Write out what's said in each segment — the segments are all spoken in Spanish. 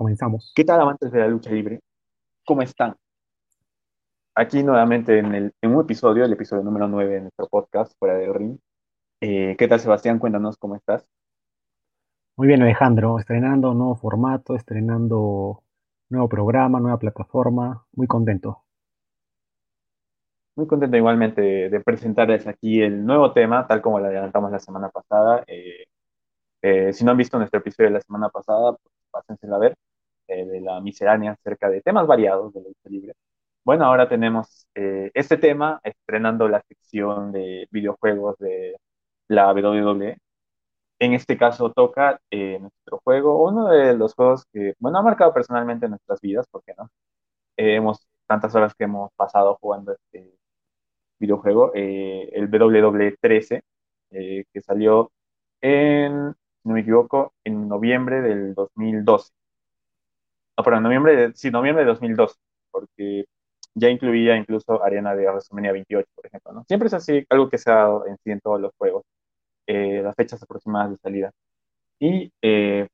Comenzamos. ¿Qué tal amantes de la lucha libre? ¿Cómo están? Aquí nuevamente en, el, en un episodio, el episodio número 9 de nuestro podcast, Fuera de Ring. Eh, ¿Qué tal, Sebastián? Cuéntanos cómo estás. Muy bien, Alejandro. Estrenando nuevo formato, estrenando nuevo programa, nueva plataforma. Muy contento. Muy contento igualmente de, de presentarles aquí el nuevo tema, tal como lo adelantamos la semana pasada. Eh, eh, si no han visto nuestro episodio de la semana pasada, pues pásensela a ver. Eh, de la miscelánea acerca de temas variados de la lucha libre. Bueno, ahora tenemos eh, este tema estrenando la sección de videojuegos de la WWE. En este caso toca eh, nuestro juego, uno de los juegos que, bueno, ha marcado personalmente nuestras vidas, ¿por qué no? hemos, tantas horas que hemos pasado jugando este videojuego, el WWE 13, que salió en, si no me equivoco, en noviembre del 2012 no, pero en noviembre, de, sí, noviembre de 2002, porque ya incluía incluso Arena de WrestleMania 28, por ejemplo, ¿no? Siempre es así, algo que se ha dado en en todos los juegos, eh, las fechas aproximadas de salida. Y, eh,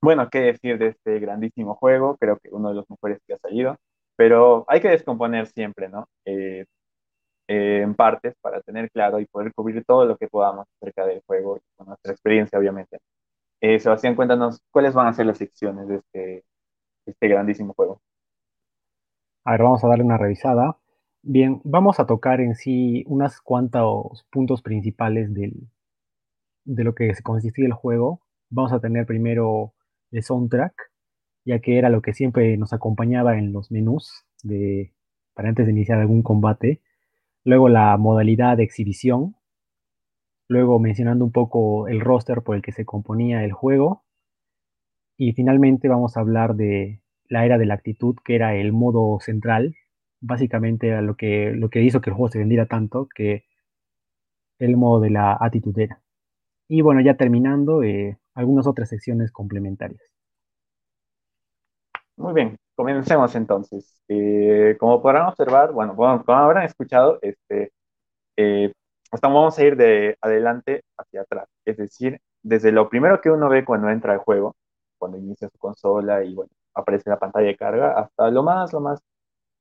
bueno, qué decir de este grandísimo juego, creo que uno de los mejores que ha salido, pero hay que descomponer siempre, ¿no? Eh, en partes para tener claro y poder cubrir todo lo que podamos acerca del juego, con nuestra experiencia, obviamente. Sebastián, cuéntanos cuáles van a ser las secciones de este, este grandísimo juego. A ver, vamos a darle una revisada. Bien, vamos a tocar en sí unas cuantos puntos principales de lo que consistía el juego. Vamos a tener primero el soundtrack, ya que era lo que siempre nos acompañaba en los menús de, para antes de iniciar algún combate. Luego la modalidad de exhibición. Luego mencionando un poco el roster por el que se componía el juego. Y finalmente vamos a hablar de la era de la actitud, que era el modo central, básicamente era lo que, lo que hizo que el juego se vendiera tanto, que el modo de la actitud era. Y bueno, ya terminando, eh, algunas otras secciones complementarias. Muy bien, comencemos entonces. Eh, como podrán observar, bueno, como, habrán escuchado, este, eh, vamos a ir de adelante hacia atrás. Es decir, desde lo primero que uno ve cuando entra al juego, cuando inicia su consola y bueno, aparece la pantalla de carga, hasta lo más, lo más,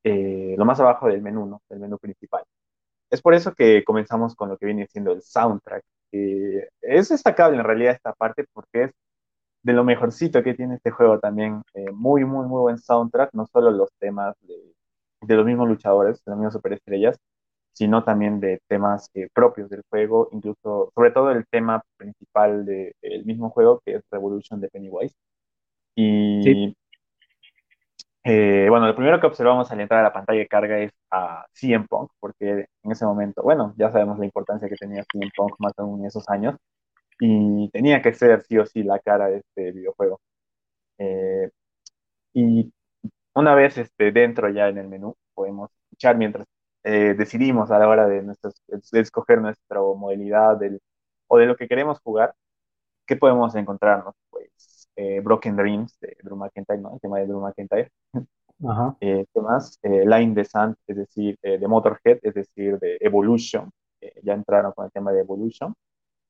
eh, lo más abajo del menú, ¿no? El menú principal. Es por eso que comenzamos con lo que viene siendo el soundtrack. es destacable en realidad esta parte porque es de lo mejorcito que tiene este juego también. Eh, muy, muy, muy buen soundtrack, no solo los temas de, de los mismos luchadores, de las mismas superestrellas, sino también de temas eh, propios del juego, incluso, sobre todo el tema principal del mismo juego, que es Revolution de Pennywise. Y eh, bueno, lo primero que observamos al entrar a la pantalla de carga es a CM Punk, porque en ese momento, bueno, ya sabemos la importancia que tenía CM Punk más aún en esos años, y tenía que ser sí o sí la cara de este videojuego. Eh, y una vez este, dentro ya en el menú, podemos escuchar mientras eh, decidimos a la hora de, de escoger nuestra modalidad del, o de lo que queremos jugar, ¿qué podemos encontrarnos? Pues eh, Broken Dreams de Drew McIntyre, ¿no? El tema de Drew McIntyre. Ajá. Eh, ¿Qué más? Eh, Line the Sun, es decir, de Motorhead, es decir, de Evolution. ya entraron con el tema de Evolution.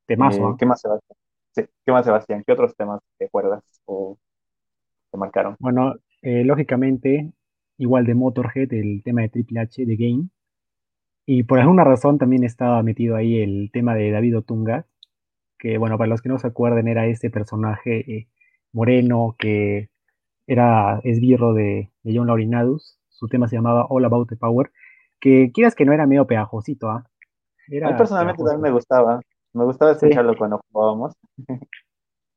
Temazo. ¿Qué más, Sebastián? Sí, ¿Qué más, Sebastián? ¿Qué otros temas te acuerdas o te marcaron? Bueno, lógicamente, igual de Motorhead, el tema de Triple H de Game. Y por alguna razón también estaba metido ahí el tema de David Otunga, que bueno, para los que no se acuerden, era este personaje moreno, que era esbirro de, de John Laurinadus. Su tema se llamaba All About the Power, que quieras que no era medio pegajosito, ¿ah? A mí personalmente también me gustaba. Me gustaba escucharlo cuando jugábamos.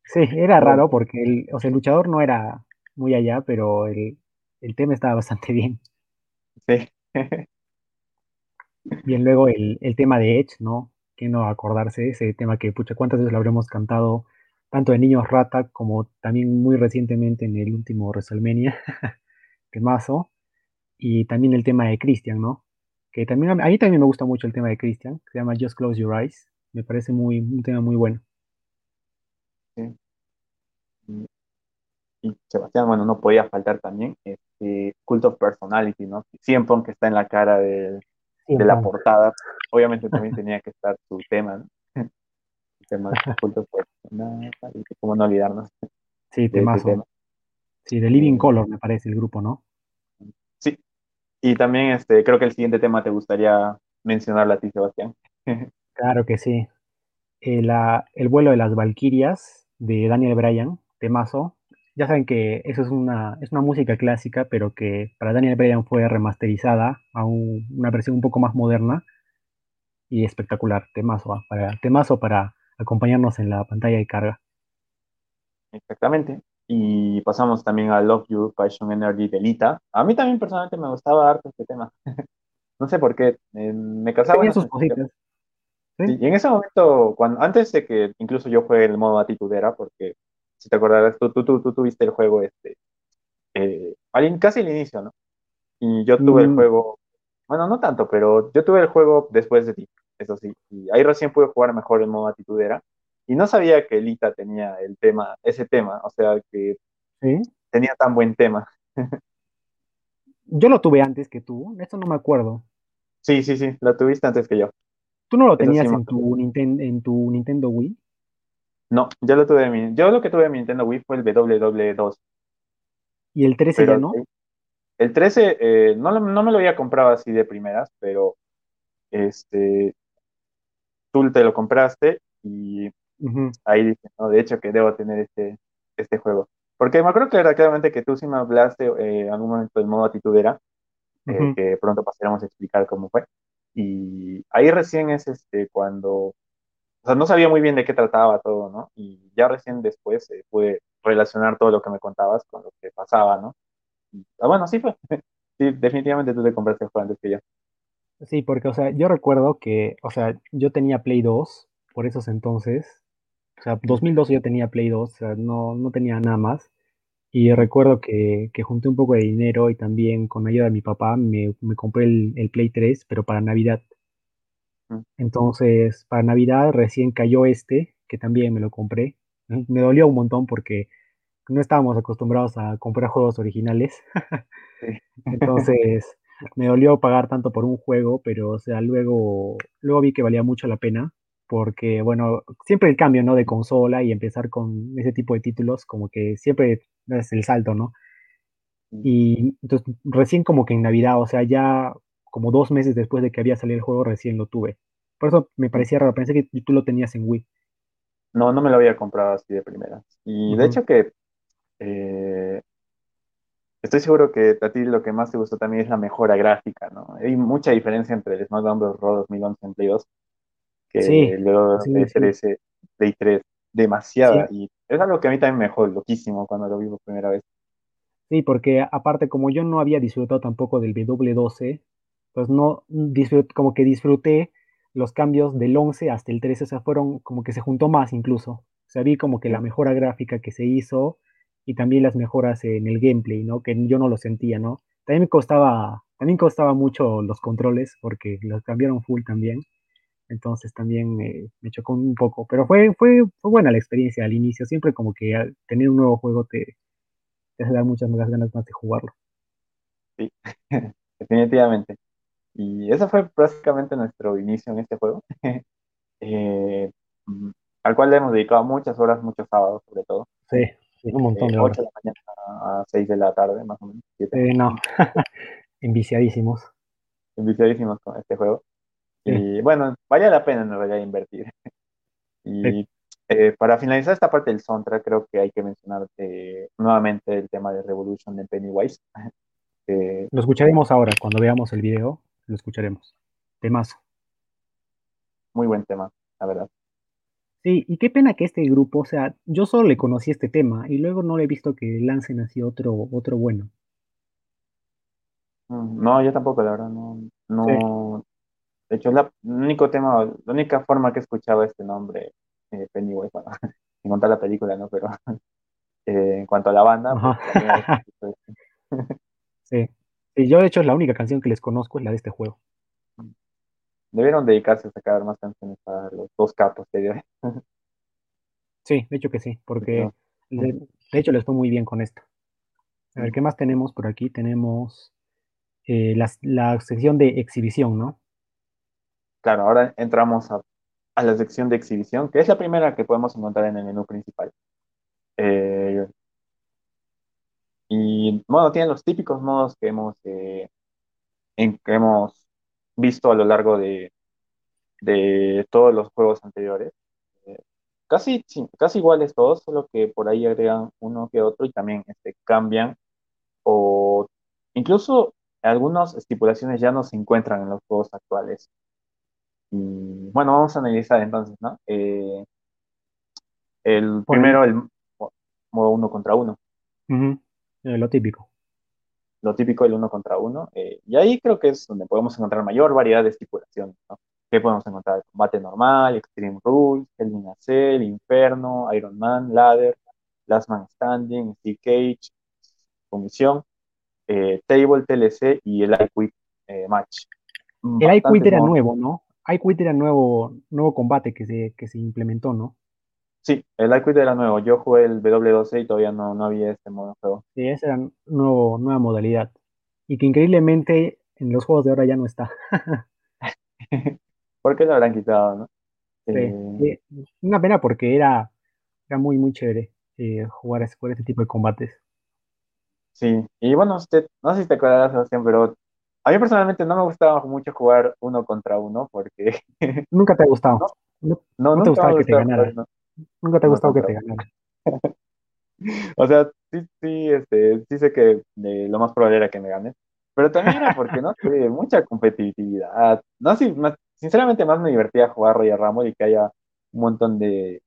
Sí, era raro porque el, o sea, el luchador no era muy allá, pero el, el tema estaba bastante bien. Sí. Bien, luego el, el, tema de Edge, ¿no? Que no acordarse, ese tema que, pucha, ¿cuántas veces lo habremos cantado tanto de Niños Rata como también muy recientemente en el último WrestleMania, temazo, y también el tema de Christian, ¿no? Que también a mí también me gusta mucho el tema de Christian, se llama Just Close Your Eyes, me parece muy, un tema muy bueno. Sí. Y Sebastián, bueno, no podía faltar también este Cult of Personality, ¿no? Siempre que está en la cara de, de la portada, obviamente también tenía que estar su tema, ¿no? temas cultos pues, como no olvidarnos. Sí, temazo. Sí, de Living Eh, Color me parece el grupo, ¿no? sí, y también este, creo que el siguiente tema te gustaría mencionarlo a ti, Sebastián. Claro que sí. Eh, la- el vuelo de las Valquirias de Daniel Bryan, temazo. Ya saben que eso es una, es una música clásica, pero que para Daniel Bryan fue remasterizada a un- una versión un poco más moderna y espectacular. Temazo, ah, para, temazo para acompañarnos en la pantalla de carga. Exactamente. Y pasamos también a Love You, Passion Energy de Lita. A mí también personalmente me gustaba harto este tema. No sé por qué, eh, me causaba Tenía sus cositas. Sí, y en ese momento, cuando, antes de que incluso yo juegue el modo atitudera, porque si te acordarás, tú, tú, tú, tú tuviste el juego este, eh, casi al inicio, ¿no? Y yo tuve el juego, bueno, no tanto, pero yo tuve el juego después de ti, eso sí. Y ahí recién pude jugar mejor el modo atitudera. Y no sabía que Lita tenía el tema, ese tema, o sea, que sí. tenía tan buen tema. Yo lo tuve antes que tú, esto no me acuerdo. Sí, sí, sí, lo tuviste antes que yo. ¿Tú no lo Eso tenías en tu, en tu Nintendo Wii? No, yo lo tuve en mi, yo lo que tuve en mi Nintendo Wii fue el WWE2, ¿Y el 13 ya pero no? el 13 eh, no, lo- no me lo había comprado así de primeras, pero este, tú te lo compraste y ahí dije, no, de hecho que debo tener este, este juego. Porque me acuerdo clara- claramente que tú sí me hablaste eh, en algún momento del modo atitudera, eh, que pronto pasaremos a explicar cómo fue. Y ahí recién es este, cuando, o sea, no sabía muy bien de qué trataba todo, ¿no? Y ya recién después eh, pude relacionar todo lo que me contabas con lo que pasaba, ¿no? Y, ah, bueno, sí fue. Sí, definitivamente tú te compraste el juego antes que yo. Sí, porque, o sea, yo recuerdo que, o sea, yo tenía Play 2 por esos entonces. O sea, Mm, 2012 yo tenía Play 2, o sea, no, no tenía nada más. Y recuerdo que, que junté un poco de dinero y también con ayuda de mi papá me, me compré el, el Play 3, pero para Navidad. Entonces, para Navidad recién cayó este, que también me lo compré. Me dolió un montón porque no estábamos acostumbrados a comprar juegos originales. Entonces, me dolió pagar tanto por un juego, pero, o sea, luego, luego vi que valía mucho la pena, porque, bueno, siempre el cambio, ¿no? De consola y empezar con ese tipo de títulos, como que siempre es el salto, ¿no? Mm, Y entonces, recién como que en Navidad, o sea, ya como dos meses después de que había salido el juego, recién lo tuve. Por eso me parecía raro, pensé que tú lo tenías en Wii. No, no me lo había comprado así de primeras. Y de hecho que eh, estoy seguro que a ti lo que más te gustó también es la mejora gráfica, ¿no? Hay mucha diferencia entre el Smackdown Bros. Raw 2011 en Play 2 que Sí, el de sí, sí, 13, Play 3. Demasiada. Y es algo que a mí también me dejó loquísimo cuando lo vi por primera vez. Sí, porque aparte como yo no había disfrutado tampoco del W12, pues no disfrut- como que disfruté los cambios del 11 hasta el 13, o sea, fueron como que se juntó más incluso. O sea, vi como que la mejora gráfica que se hizo y también las mejoras en el gameplay, ¿no? Que yo no lo sentía, ¿no? También me costaba, también costaba mucho los controles porque los cambiaron full también. Entonces también eh, me chocó un poco, pero fue, fue, fue buena la experiencia al inicio. Siempre como que al tener un nuevo juego te, te dar muchas más ganas más de jugarlo. sí, definitivamente. Y ese fue prácticamente nuestro inicio en este juego, eh, mm, al cual le hemos dedicado muchas horas, muchos sábados sobre todo, Sí, sí, un montón de de horas. 8 de la mañana a 6 de la tarde, más o menos, 7. Sí, no, enviciadísimos. Enviciadísimos con este juego. Sí, Y bueno, vale la pena en realidad invertir. sí. Y eh, para finalizar esta parte del soundtrack, creo que hay que mencionar eh, nuevamente el tema de Revolution de Pennywise. que Lo escucharemos ahora, cuando veamos el video, lo escucharemos. Temazo. muy buen tema, la verdad. Sí, y qué pena que este grupo, o sea, yo solo le conocí este tema y luego no le he visto que lancen así otro, otro bueno. Mm, No, yo tampoco, la verdad, no, Sí, no. De hecho, es la, el único tema, la única forma que he escuchado este nombre, eh, Pennywise, bueno, sin contar la película, ¿no? Pero eh, en cuanto a la banda, pues esto. Sí. Sí, yo de hecho la única canción que les conozco es la de este juego. Debieron dedicarse a sacar más canciones para los dos capos que. Sí, de hecho que sí, porque de, de hecho les fue muy bien con esto. A ver, ¿qué más tenemos por aquí? Tenemos eh, las- la sección de exhibición, ¿no? Claro, ahora entramos a, a la sección de exhibición, que es la primera que podemos encontrar en el menú principal. Eh, y bueno, tiene los típicos modos que hemos, eh, en, que hemos visto a lo largo de, de todos los juegos anteriores. Eh, casi, casi iguales todos, solo que por ahí agregan uno que otro y también este, cambian o incluso algunas estipulaciones ya no se encuentran en los juegos actuales. Y bueno, vamos a analizar entonces, ¿no? Eh, el primero, el modo uno contra uno. Eh, lo típico. Lo típico, el uno contra uno. Eh, y ahí creo que es donde podemos encontrar mayor variedad de estipulaciones, ¿no? ¿Qué podemos encontrar? Combate normal, Extreme Rules, a Cell, Inferno, Iron Man, Ladder, Last Man Standing, Steel Cage, Comisión, eh, Table, TLC y el iQuit Match. El iQuit era nuevo, ¿no? iQuit era nuevo, nuevo combate que se, que se implementó, ¿no? Sí, el iQuit era nuevo. Yo jugué el W12 y todavía no, no había este modo de juego. Sí, esa era nuevo, nueva modalidad. Y que increíblemente en los juegos de ahora ya no está. ¿Por qué lo habrán quitado, no? Sí, eh, una pena porque era, era muy, muy chévere jugar, jugar ese tipo de combates. Sí, y bueno, usted, no sé si te acordarás, Sebastián, pero a mí personalmente no me gustaba mucho jugar uno contra uno porque... Nunca te ha gustado. No, no, te gustaba que te ganara. Nunca te ha gustado que te ganara. o sea, sí, sí, este, sí sé que lo más probable era que me gane, pero también era porque, no sé, mucha competitividad. No sé, sinceramente más me divertía jugar Royal Rumble y que haya un montón de,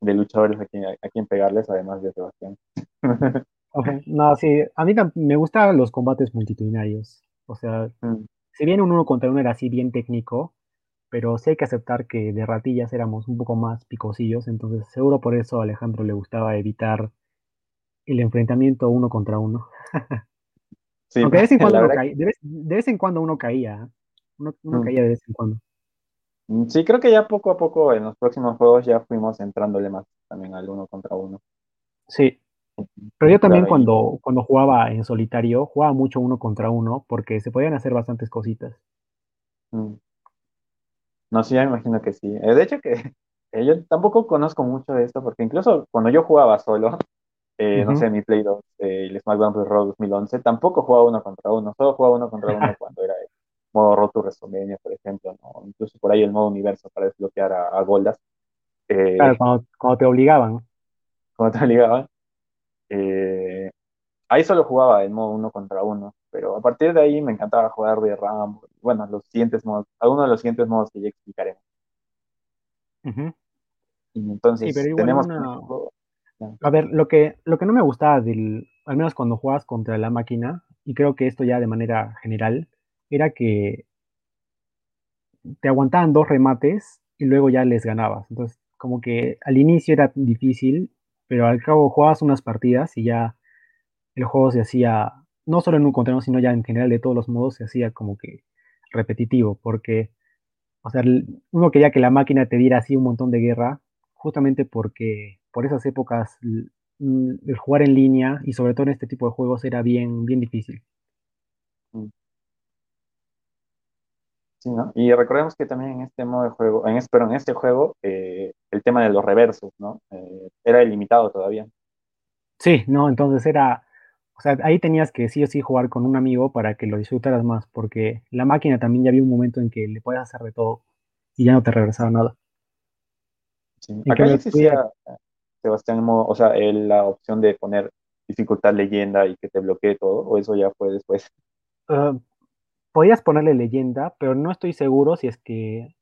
de luchadores a quien, a quien pegarles, además de Sebastián. No, sí, a mí me gustaban los combates multitudinarios. O sea, mm. si bien un uno contra uno era así bien técnico, pero sí hay que aceptar que de ratillas éramos un poco más picosillos, entonces seguro por eso a Alejandro le gustaba evitar el enfrentamiento uno contra uno. Sí, Aunque de vez en cuando, uno caía, de, vez, en cuando uno caía, uno, mm. caía de vez en cuando. Mm, sí, creo que ya poco a poco en los próximos juegos ya fuimos entrándole más también al uno contra uno. Sí, pero yo también cuando, cuando jugaba en solitario, jugaba mucho uno contra uno porque se podían hacer bastantes cositas. Mm. No, sí, me imagino que sí. Eh, de hecho que yo tampoco conozco mucho de esto porque incluso cuando yo jugaba solo, eh, no sé, mi Play 2, eh, el SmackDown. Raw 2011, tampoco jugaba uno contra uno, solo jugaba uno contra uno cuando era el modo Roto WrestleMania, por ejemplo, ¿no? incluso por ahí el modo universo para desbloquear a, a Goldas. claro, cuando, cuando, te obligaban. Cuando te obligaban. Ahí solo jugaba en modo uno contra uno, pero a partir de ahí me encantaba jugar de Rambo. Bueno, los siguientes modos, algunos de los siguientes modos que ya explicaremos. Y entonces tenemos A ver, lo que, lo que no me gustaba del, al menos cuando jugabas contra la máquina, y creo que esto ya de manera general, era que te aguantaban dos remates y luego ya les ganabas. Entonces, como que al inicio era difícil pero al cabo jugabas unas partidas y ya el juego se hacía, no solo en un contenido, sino ya en general de todos los modos, se hacía como que repetitivo, porque, o sea, uno quería que la máquina te diera así un montón de guerra, justamente porque por esas épocas el, jugar en línea y sobre todo en este tipo de juegos era bien, bien difícil. Mm. Y recordemos que también en este modo de juego, en este, pero en este juego, eh, el tema de los reversos, ¿no? Eh, era ilimitado todavía. Sí, no, entonces era, o sea, ahí tenías que sí o sí jugar con un amigo para que lo disfrutaras más, porque la máquina también ya había un momento en que le puedes hacer de todo y ya no te regresaba nada. Sí. Acá ya existía, Sebastián, o sea, la opción de poner dificultad leyenda y que te bloquee todo, o eso ya fue después. Uh, podías ponerle leyenda, pero no estoy seguro si es que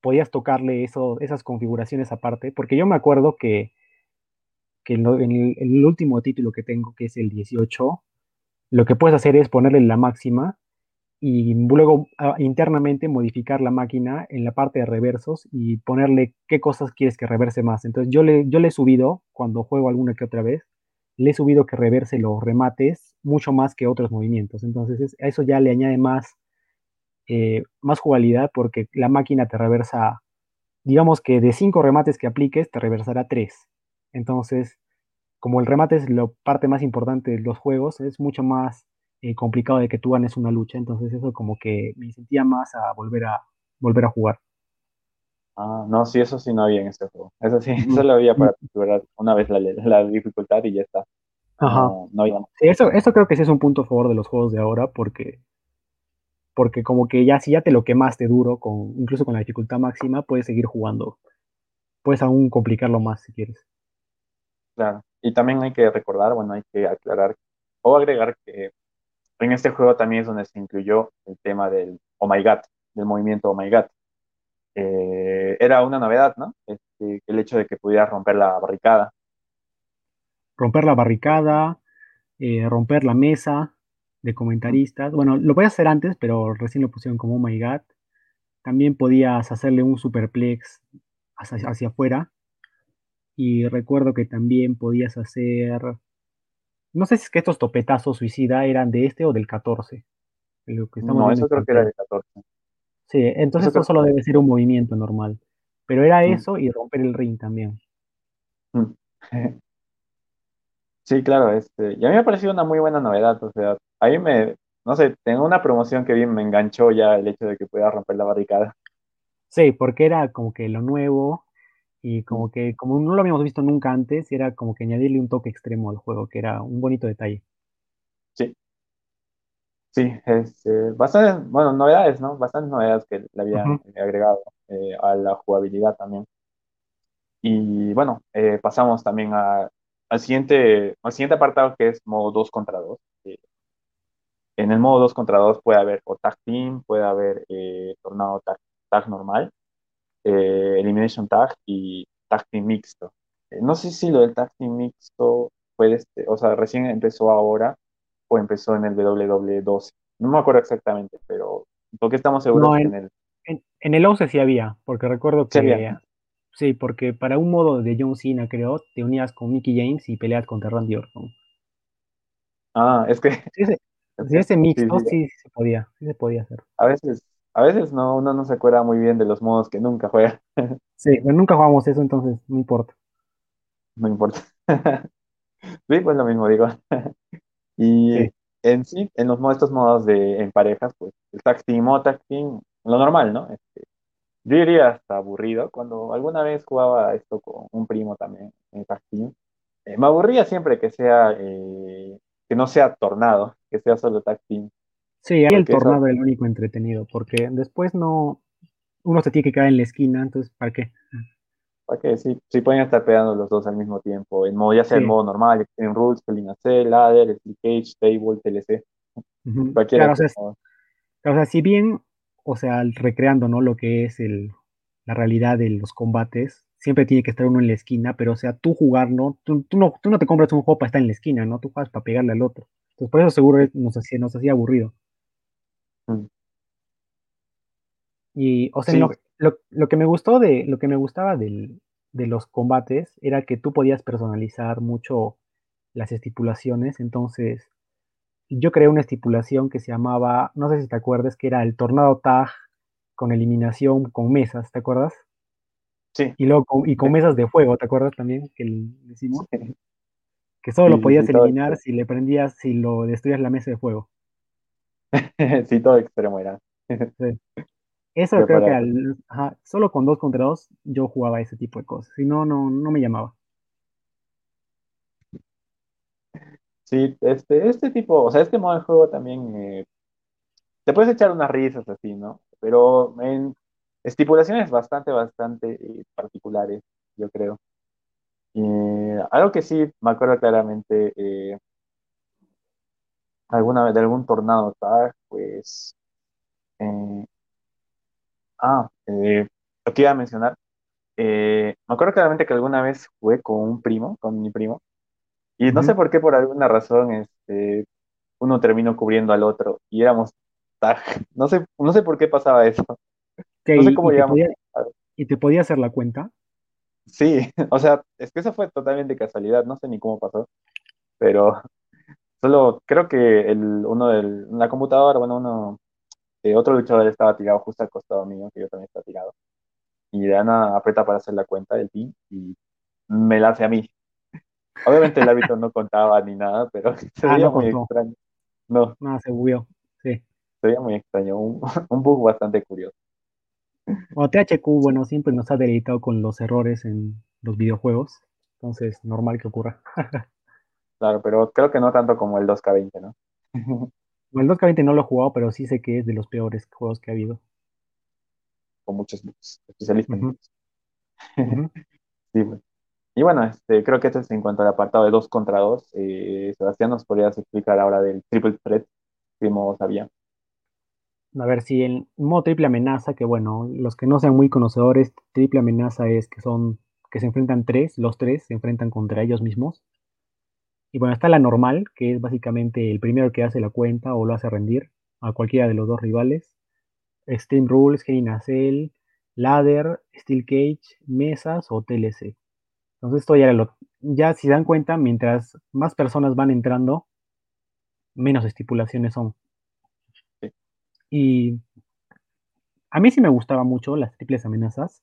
podías tocarle eso, esas configuraciones aparte, porque yo me acuerdo que, en, el, último título que tengo, que es el 18, lo que puedes hacer es ponerle la máxima y luego ah, internamente modificar la máquina en la parte de reversos y ponerle qué cosas quieres que reverse más. Entonces yo le, yo le he subido, cuando juego alguna que otra vez, le he subido que reverse los remates mucho más que otros movimientos. Entonces, a eso ya le añade más, eh, más jugabilidad porque la máquina te reversa, digamos que de cinco remates que apliques, te reversará tres. Entonces, como el remate es la parte más importante de los juegos, es mucho más eh, complicado de que tú ganes una lucha. Entonces, eso como que me sentía más a volver a, volver a jugar. Ah, no, sí, eso sí no había en este juego. Eso sí, eso lo había para configurar una vez la, la, dificultad y ya está. Ajá. no, no había eso, eso creo que sí es un punto a favor de los juegos de ahora, porque, porque como que ya si ya te lo quemaste duro, con, incluso con la dificultad máxima, puedes seguir jugando. Puedes aún complicarlo más si quieres. Claro. Y también hay que recordar, bueno, hay que aclarar o agregar que en este juego también es donde se incluyó el tema del Oh My God, del movimiento Oh My God. Eh, era una novedad, ¿no? Este, el hecho de que pudieras romper la barricada. Romper la barricada, eh, romper la mesa de comentaristas. Bueno, lo podías hacer antes, pero recién lo pusieron como Oh My God. También podías hacerle un superplex hacia, hacia afuera. Y recuerdo que también podías hacer. No sé si es que estos topetazos suicida eran de este o del 14. Lo que estamos No, eso creo que era pantalla. de 14. Sí, entonces Eso solo debe ser un movimiento normal. Pero era Mm, eso y romper el ring también. mm. Sí, claro, este, y a mí me ha parecido una muy buena novedad, o sea, ahí me, no sé, tengo una promoción que bien me enganchó ya el hecho de que pueda romper la barricada. Sí, porque era como que lo nuevo y como que como no lo habíamos visto nunca antes, era como que añadirle un toque extremo al juego, que era un bonito detalle. Sí, sí, este, bastantes, bueno, novedades, ¿no? Bastantes novedades que le habían Ujú. agregado eh, a la jugabilidad también. Y bueno, eh, pasamos también a- al siguiente, al siguiente apartado que es modo 2 contra 2. en el modo 2 contra 2 puede haber o tag team, puede haber eh, tornado tag, tag normal, eh, elimination tag y tag team mixto. Eh, no sé si lo del tag team mixto fue este, o sea, recién empezó ahora o empezó en el WWE12. No me acuerdo exactamente, pero lo que estamos seguros No, es que en, en el en, en el 11 sí había, porque recuerdo se había, que, sí, porque para un modo de John Cena, creo, te unías con Mickey James y peleas contra Randy Orton. Ah, es que, Sí, sí, que ese sí, mixto sí, sí, sí se podía, sí se podía hacer. a veces, a veces no, uno no se acuerda muy bien de los modos que nunca juega, Sí, pero nunca jugamos eso, entonces no importa. no importa. Sí, pues lo mismo digo. Y Sí. en sí, en los estos modos de en parejas, pues el tag team o tag team, lo normal, ¿no? Este, yo diría hasta aburrido. Cuando alguna vez jugaba esto con un primo también en tag team, eh, me aburría siempre que sea, eh, que no sea tornado, que sea solo tag team, Sí, ahí el tornado era el único entretenido, porque después no, uno se tiene que quedar en la esquina, entonces, ¿para qué? para que sí, sí pueden estar pegando los dos al mismo tiempo, en modo, ya sea Sí, modo normal, Extreme Rules, Pelín AC, Ladder, Split Cage, Table, TLC, ujú. cualquiera de Claro, o sea, modos. o sea, si bien, o sea, recreando, ¿no? Lo que es el, la realidad de los combates, siempre tiene que estar uno en la esquina, pero, o sea, tú jugar, ¿no? Tú, tú no, tú no te compras un juego para estar en la esquina, ¿no? Tú juegas para pegarle al otro. Entonces, por eso seguro es- nos hacía, nos hacía aburrido. Mm. Y, o sea, Sí, lo, lo- lo que me gustó de, lo que me gustaba del- de los combates era que tú podías personalizar mucho las estipulaciones. Entonces, yo creé una estipulación que se llamaba, no sé si te acuerdas, que era el tornado tag con eliminación con mesas, ¿te acuerdas? sí, Y luego con, y con mesas de fuego, ¿te acuerdas también que decimos? sí, Que solo lo podías eliminar si le prendías, si lo destruías la mesa de fuego. Sí, todo extremo era. Sí. Eso creo que al, ajá, solo con dos contra dos yo jugaba ese tipo de cosas. Si no, no, no me llamaba. Sí, este, este tipo, o sea, este modo de juego también eh, te puedes echar unas risas así, ¿no? Pero en estipulaciones bastante, bastante eh, particulares, yo creo. Y algo que sí me acuerdo claramente, eh, alguna vez de algún tornado tag, pues, eh, ah, eh, lo que iba a mencionar, eh, me acuerdo claramente que alguna vez jugué con un primo, con mi primo, y no sé por qué, por alguna razón, este, uno terminó cubriendo al otro y éramos tag. No sé, no sé por qué pasaba eso. No sé cómo y te llegamos. podía, y te podía hacer la cuenta. Sí, o sea, es que eso fue totalmente casualidad, no sé ni cómo pasó, pero solo creo que el, uno del, la computadora, bueno, uno, eh, otro luchador estaba tirado justo al costado mío, que yo también estaba tirado, y de Ana aprieta para hacer la cuenta del pin y me la hace a mí. Obviamente el hábito no contaba ni nada, pero se Ah, veía no muy contó. extraño. No, Nada, se bugueó. Sí. se veía muy extraño, un, un bug bastante curioso. Bueno, THQ, bueno, siempre nos ha deleitado con los errores en los videojuegos. Entonces, normal que ocurra. Claro, pero creo que no tanto como el 2K20, ¿no? El 2K20 no lo he jugado, pero sí sé que es de los peores juegos que ha habido. Con muchos bugs, especialistas en. Sí, pues. Y bueno, este, creo que esto es en cuanto al apartado de 2 contra 2. Sebastián, ¿nos podrías explicar ahora del triple threat que modos había? A ver si en modo triple amenaza, que bueno, los que no sean muy conocedores, triple amenaza es que son, que se enfrentan tres, los tres se enfrentan contra ellos mismos. Y bueno, está la normal, que es básicamente el primero que hace la cuenta o lo hace rendir a cualquiera de los dos rivales. Extreme Rules, a Cell, Ladder, Steel Cage, Mesas o TLC. Entonces esto ya lo, ya si se dan cuenta, mientras más personas van entrando, menos estipulaciones son. Sí. Y a mí sí me gustaba mucho las triples amenazas,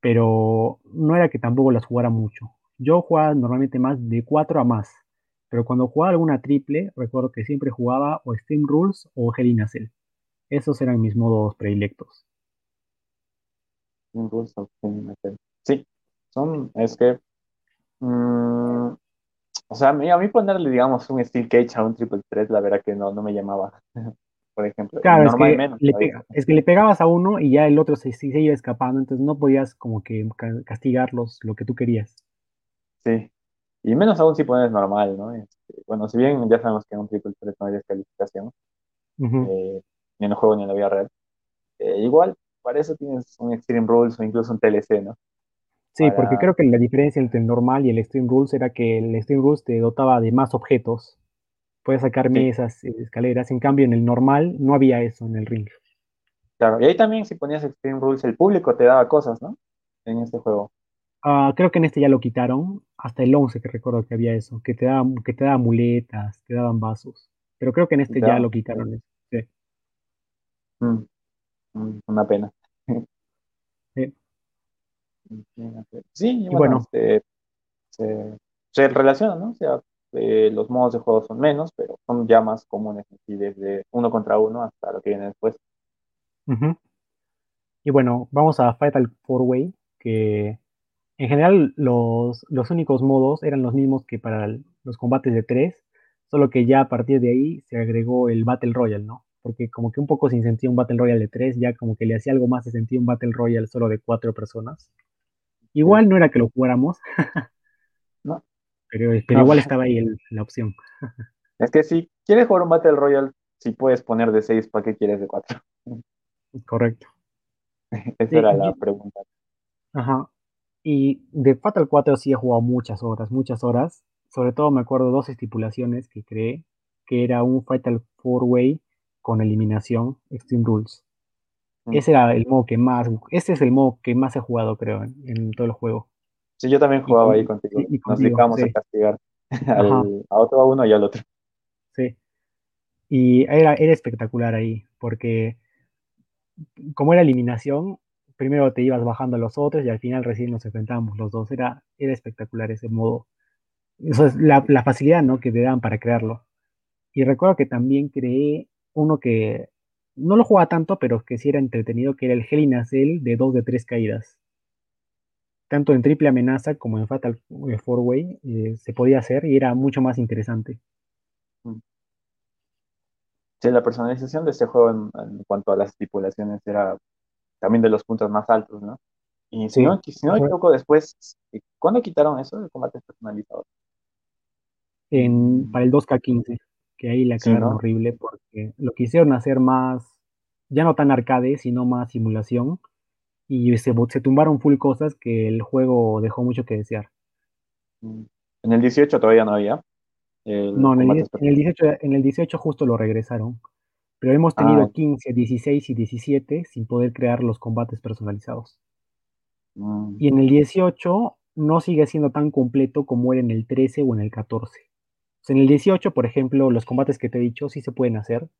pero no era que tampoco las jugara mucho. Yo jugaba normalmente más de 4 a más, pero cuando jugaba alguna triple, recuerdo que siempre jugaba o Steam Rules o Hell Cell. Esos eran mis modos predilectos. Un Rules of Game Master. Sí, son, es que, mm, o sea, a mí, a mí ponerle, digamos, un Steel Cage a un triple threat, la verdad que no, no me llamaba, por ejemplo, Claro, es que menos le pega- es que le pegabas a uno y ya el otro se, se iba escapando, entonces no podías como que ca- castigarlos lo que tú querías. Sí, y menos aún si pones normal, ¿no? Este, bueno, si bien ya sabemos que en un triple threat no hay descalificación, eh, ni en el juego ni en la vida real, eh, igual, para eso tienes un Extreme Rules o incluso un TLC, ¿no? Sí, porque creo que la diferencia entre el normal y el Extreme Rules era que el Extreme Rules te dotaba de más objetos. Puedes sacar mesas, eh, escaleras. En cambio, en el normal no había eso en el ring. claro, y ahí también si ponías Extreme Rules, el público te daba cosas, ¿no? En este juego. Ah, creo que en este ya lo quitaron. Hasta el 11 que recuerdo que había eso. Que te daban, que te daban muletas, te daban vasos. Pero creo que en Y este te ya lo quitaron. Sí, mm, mm, una pena. sí. Sí, y Y bueno, bueno, este, se, se relacionan, ¿no? O sea, eh, los modos de juego son menos, pero son ya más comunes aquí desde uno contra uno hasta lo que viene después. Y bueno, vamos a Fatal Four Way, que en general los, los únicos modos eran los mismos que para el- los combates de tres, solo que ya a partir de ahí se agregó el Battle Royale, ¿no? Porque como que un poco sin sentido un Battle Royale de tres, ya como que le hacía algo más de sentido un Battle Royale solo de cuatro personas. Sí. Igual no era que lo jugáramos, No, pero, pero no, igual estaba ahí el- la opción. es que si quieres jugar un Battle Royale, si puedes poner de 6, ¿para qué quieres de 4? Correcto. Esa Sí, era la pregunta. ajá. Y de Fatal 4 sí he jugado muchas horas, muchas horas. Sobre todo me acuerdo dos estipulaciones que creé, que era un Fatal 4-Way con eliminación, Extreme Rules. Mm. Ese era el modo que más, ese es el modo que más he jugado, creo, en, en todo el juego. Sí, yo también Y, jugaba ahí con, contigo. y Nos dedicábamos a castigar al, a otro a uno y al otro. sí. Y era, era espectacular ahí, porque como era eliminación, primero te ibas bajando a los otros y al final recién nos enfrentábamos los dos. Era, era espectacular ese modo. Eso es la, facilidad, ¿no? que te dan para crearlo. Y recuerdo que también creé uno que no lo jugaba tanto, pero que sí era entretenido, que era el Hell in a Cell de dos de tres caídas. Tanto en triple amenaza como en Fatal eh, Four Way eh, se podía hacer y era mucho más interesante. Mm. Sí, la personalización de este juego en, en cuanto a las estipulaciones era también de los puntos más altos, ¿no? Y si Sí, no, si no me equivoco, después, ¿cuándo quitaron eso de combates personalizados? en, para el 2K15, que ahí la sí, cagaron ¿no? horrible porque lo quisieron hacer más, ya no tan arcade, sino más simulación, y se, se tumbaron full cosas que el juego dejó mucho que desear. Mm. En el 18 todavía no había el No, en el, combate 10 en el 18, en el 18 justo lo regresaron, pero hemos Ah, tenido 15, 16 y 17 sin poder crear los combates personalizados. mm, Y en el 18 no sigue siendo tan completo como era en el 13 o en el 14. O sea, en el 18, por ejemplo, los combates que te he dicho sí se pueden hacer. O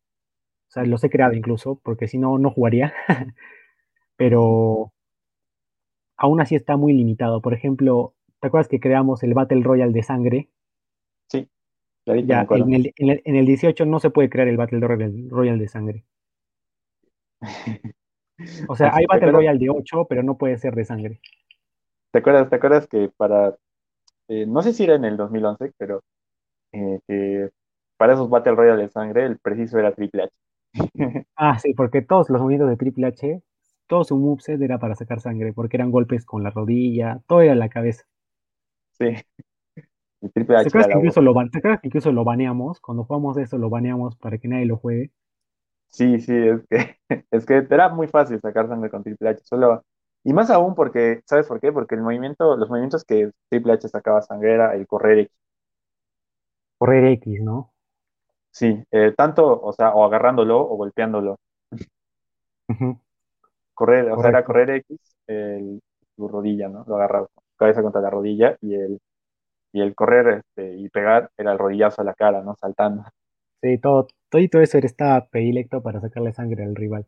sea, los he creado incluso, porque si no, no jugaría. Pero aún así está muy limitado. Por ejemplo, ¿te acuerdas que creamos el Battle Royale de sangre? Ya, en el, en el, en el 18 no se puede crear el Battle Royale, Royale de sangre. O sea, hay ¿Te Battle Royale de 8, pero no puede ser de sangre. te acuerdas, te acuerdas que para eh, no sé si era en el 2011, pero eh, que para esos Battle Royale de sangre el preciso era Triple H. Ah, sí, porque todos los movimientos de Triple H, todo su moveset era para sacar sangre, porque eran golpes con la rodilla, todo era la cabeza. Sí, el Triple ¿Te acuerdas que incluso lo, ¿te acuerdas que incluso lo baneamos? Cuando jugamos eso, lo baneamos para que nadie lo juegue. Sí, sí, es que, es que era muy fácil sacar sangre con Triple H, solo, y más aún porque, ¿sabes por qué? Porque el movimiento, los movimientos que Triple H sacaba sangre era el correr X. Correr X, ¿no? Sí, eh, tanto, o sea, o agarrándolo o golpeándolo. Correr, o sea, era correr X, el, tu rodilla, ¿no? Lo agarraba cabeza contra la rodilla y el, y el correr este, y pegar era el rodillazo a la cara, ¿no? Saltando. Sí, todo, todo eso era- estaba predilecto para sacarle sangre al rival.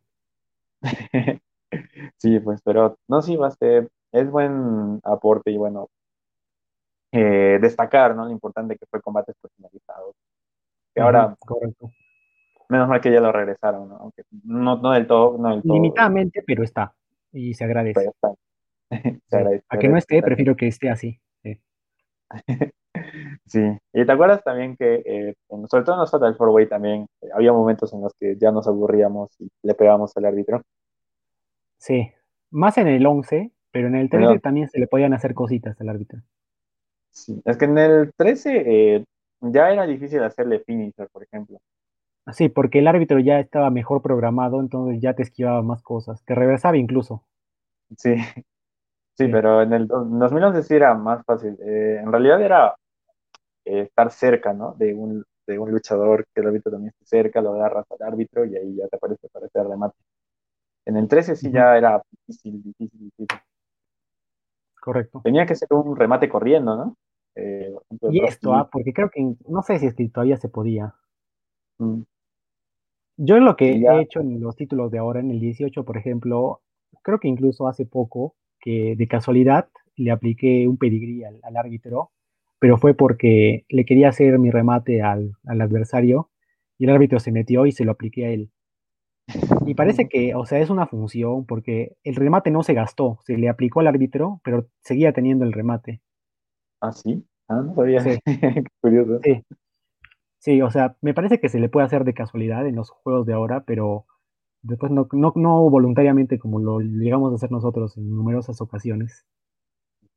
Sí, pues, pero no, sí, Baste, es buen aporte y bueno, eh, destacar, ¿no? Lo importante que fue combates personalizados. Que ahora, correcto. menos mal que ya lo regresaron, ¿no? Aunque no, no del todo, no del todo, Limitadamente, pero está. Y se agradece. pero está. Se Sí. agradece, se A que no esté, prefiero que esté así. Sí. Y te acuerdas también que, eh, sobre todo en los Fatal Four Way también, eh, había momentos en los que ya nos aburríamos y le pegábamos al árbitro. Sí. Más en el 11, pero en el 13 Bueno, también se le podían hacer cositas al árbitro. sí, es que en el 13 eh, ya era difícil hacerle finisher, por ejemplo. Sí, porque el árbitro ya estaba mejor programado, entonces ya te esquivaba más cosas. Te reversaba incluso. Sí, sí, pero en el do- 2011 sí era más fácil. Eh, en realidad era eh, estar cerca, ¿no? De un, de un luchador, que el árbitro también esté cerca, lo agarras al árbitro y ahí ya te aparece para hacer remate. En el 13 sí ya era difícil, difícil, difícil. Correcto. Tenía que ser un remate corriendo, ¿no? Eh, Y esto, ah, porque creo que, no sé si es que todavía se podía. mm, Yo lo que he hecho en los títulos de ahora, en el 18, por ejemplo, creo que incluso hace poco, que de casualidad le apliqué un pedigrí al, al árbitro, pero fue porque le quería hacer mi remate al, al adversario y el árbitro se metió y se lo apliqué a él. Y parece que, o sea, es una función porque el remate no se gastó, se le aplicó al árbitro, pero seguía teniendo el remate. Ah, sí. Ah, no sabía. Sí, Qué curioso. sí, sí, o sea, me parece que se le puede hacer de casualidad en los juegos de ahora, pero después no, no, no voluntariamente como lo llegamos a hacer nosotros en numerosas ocasiones.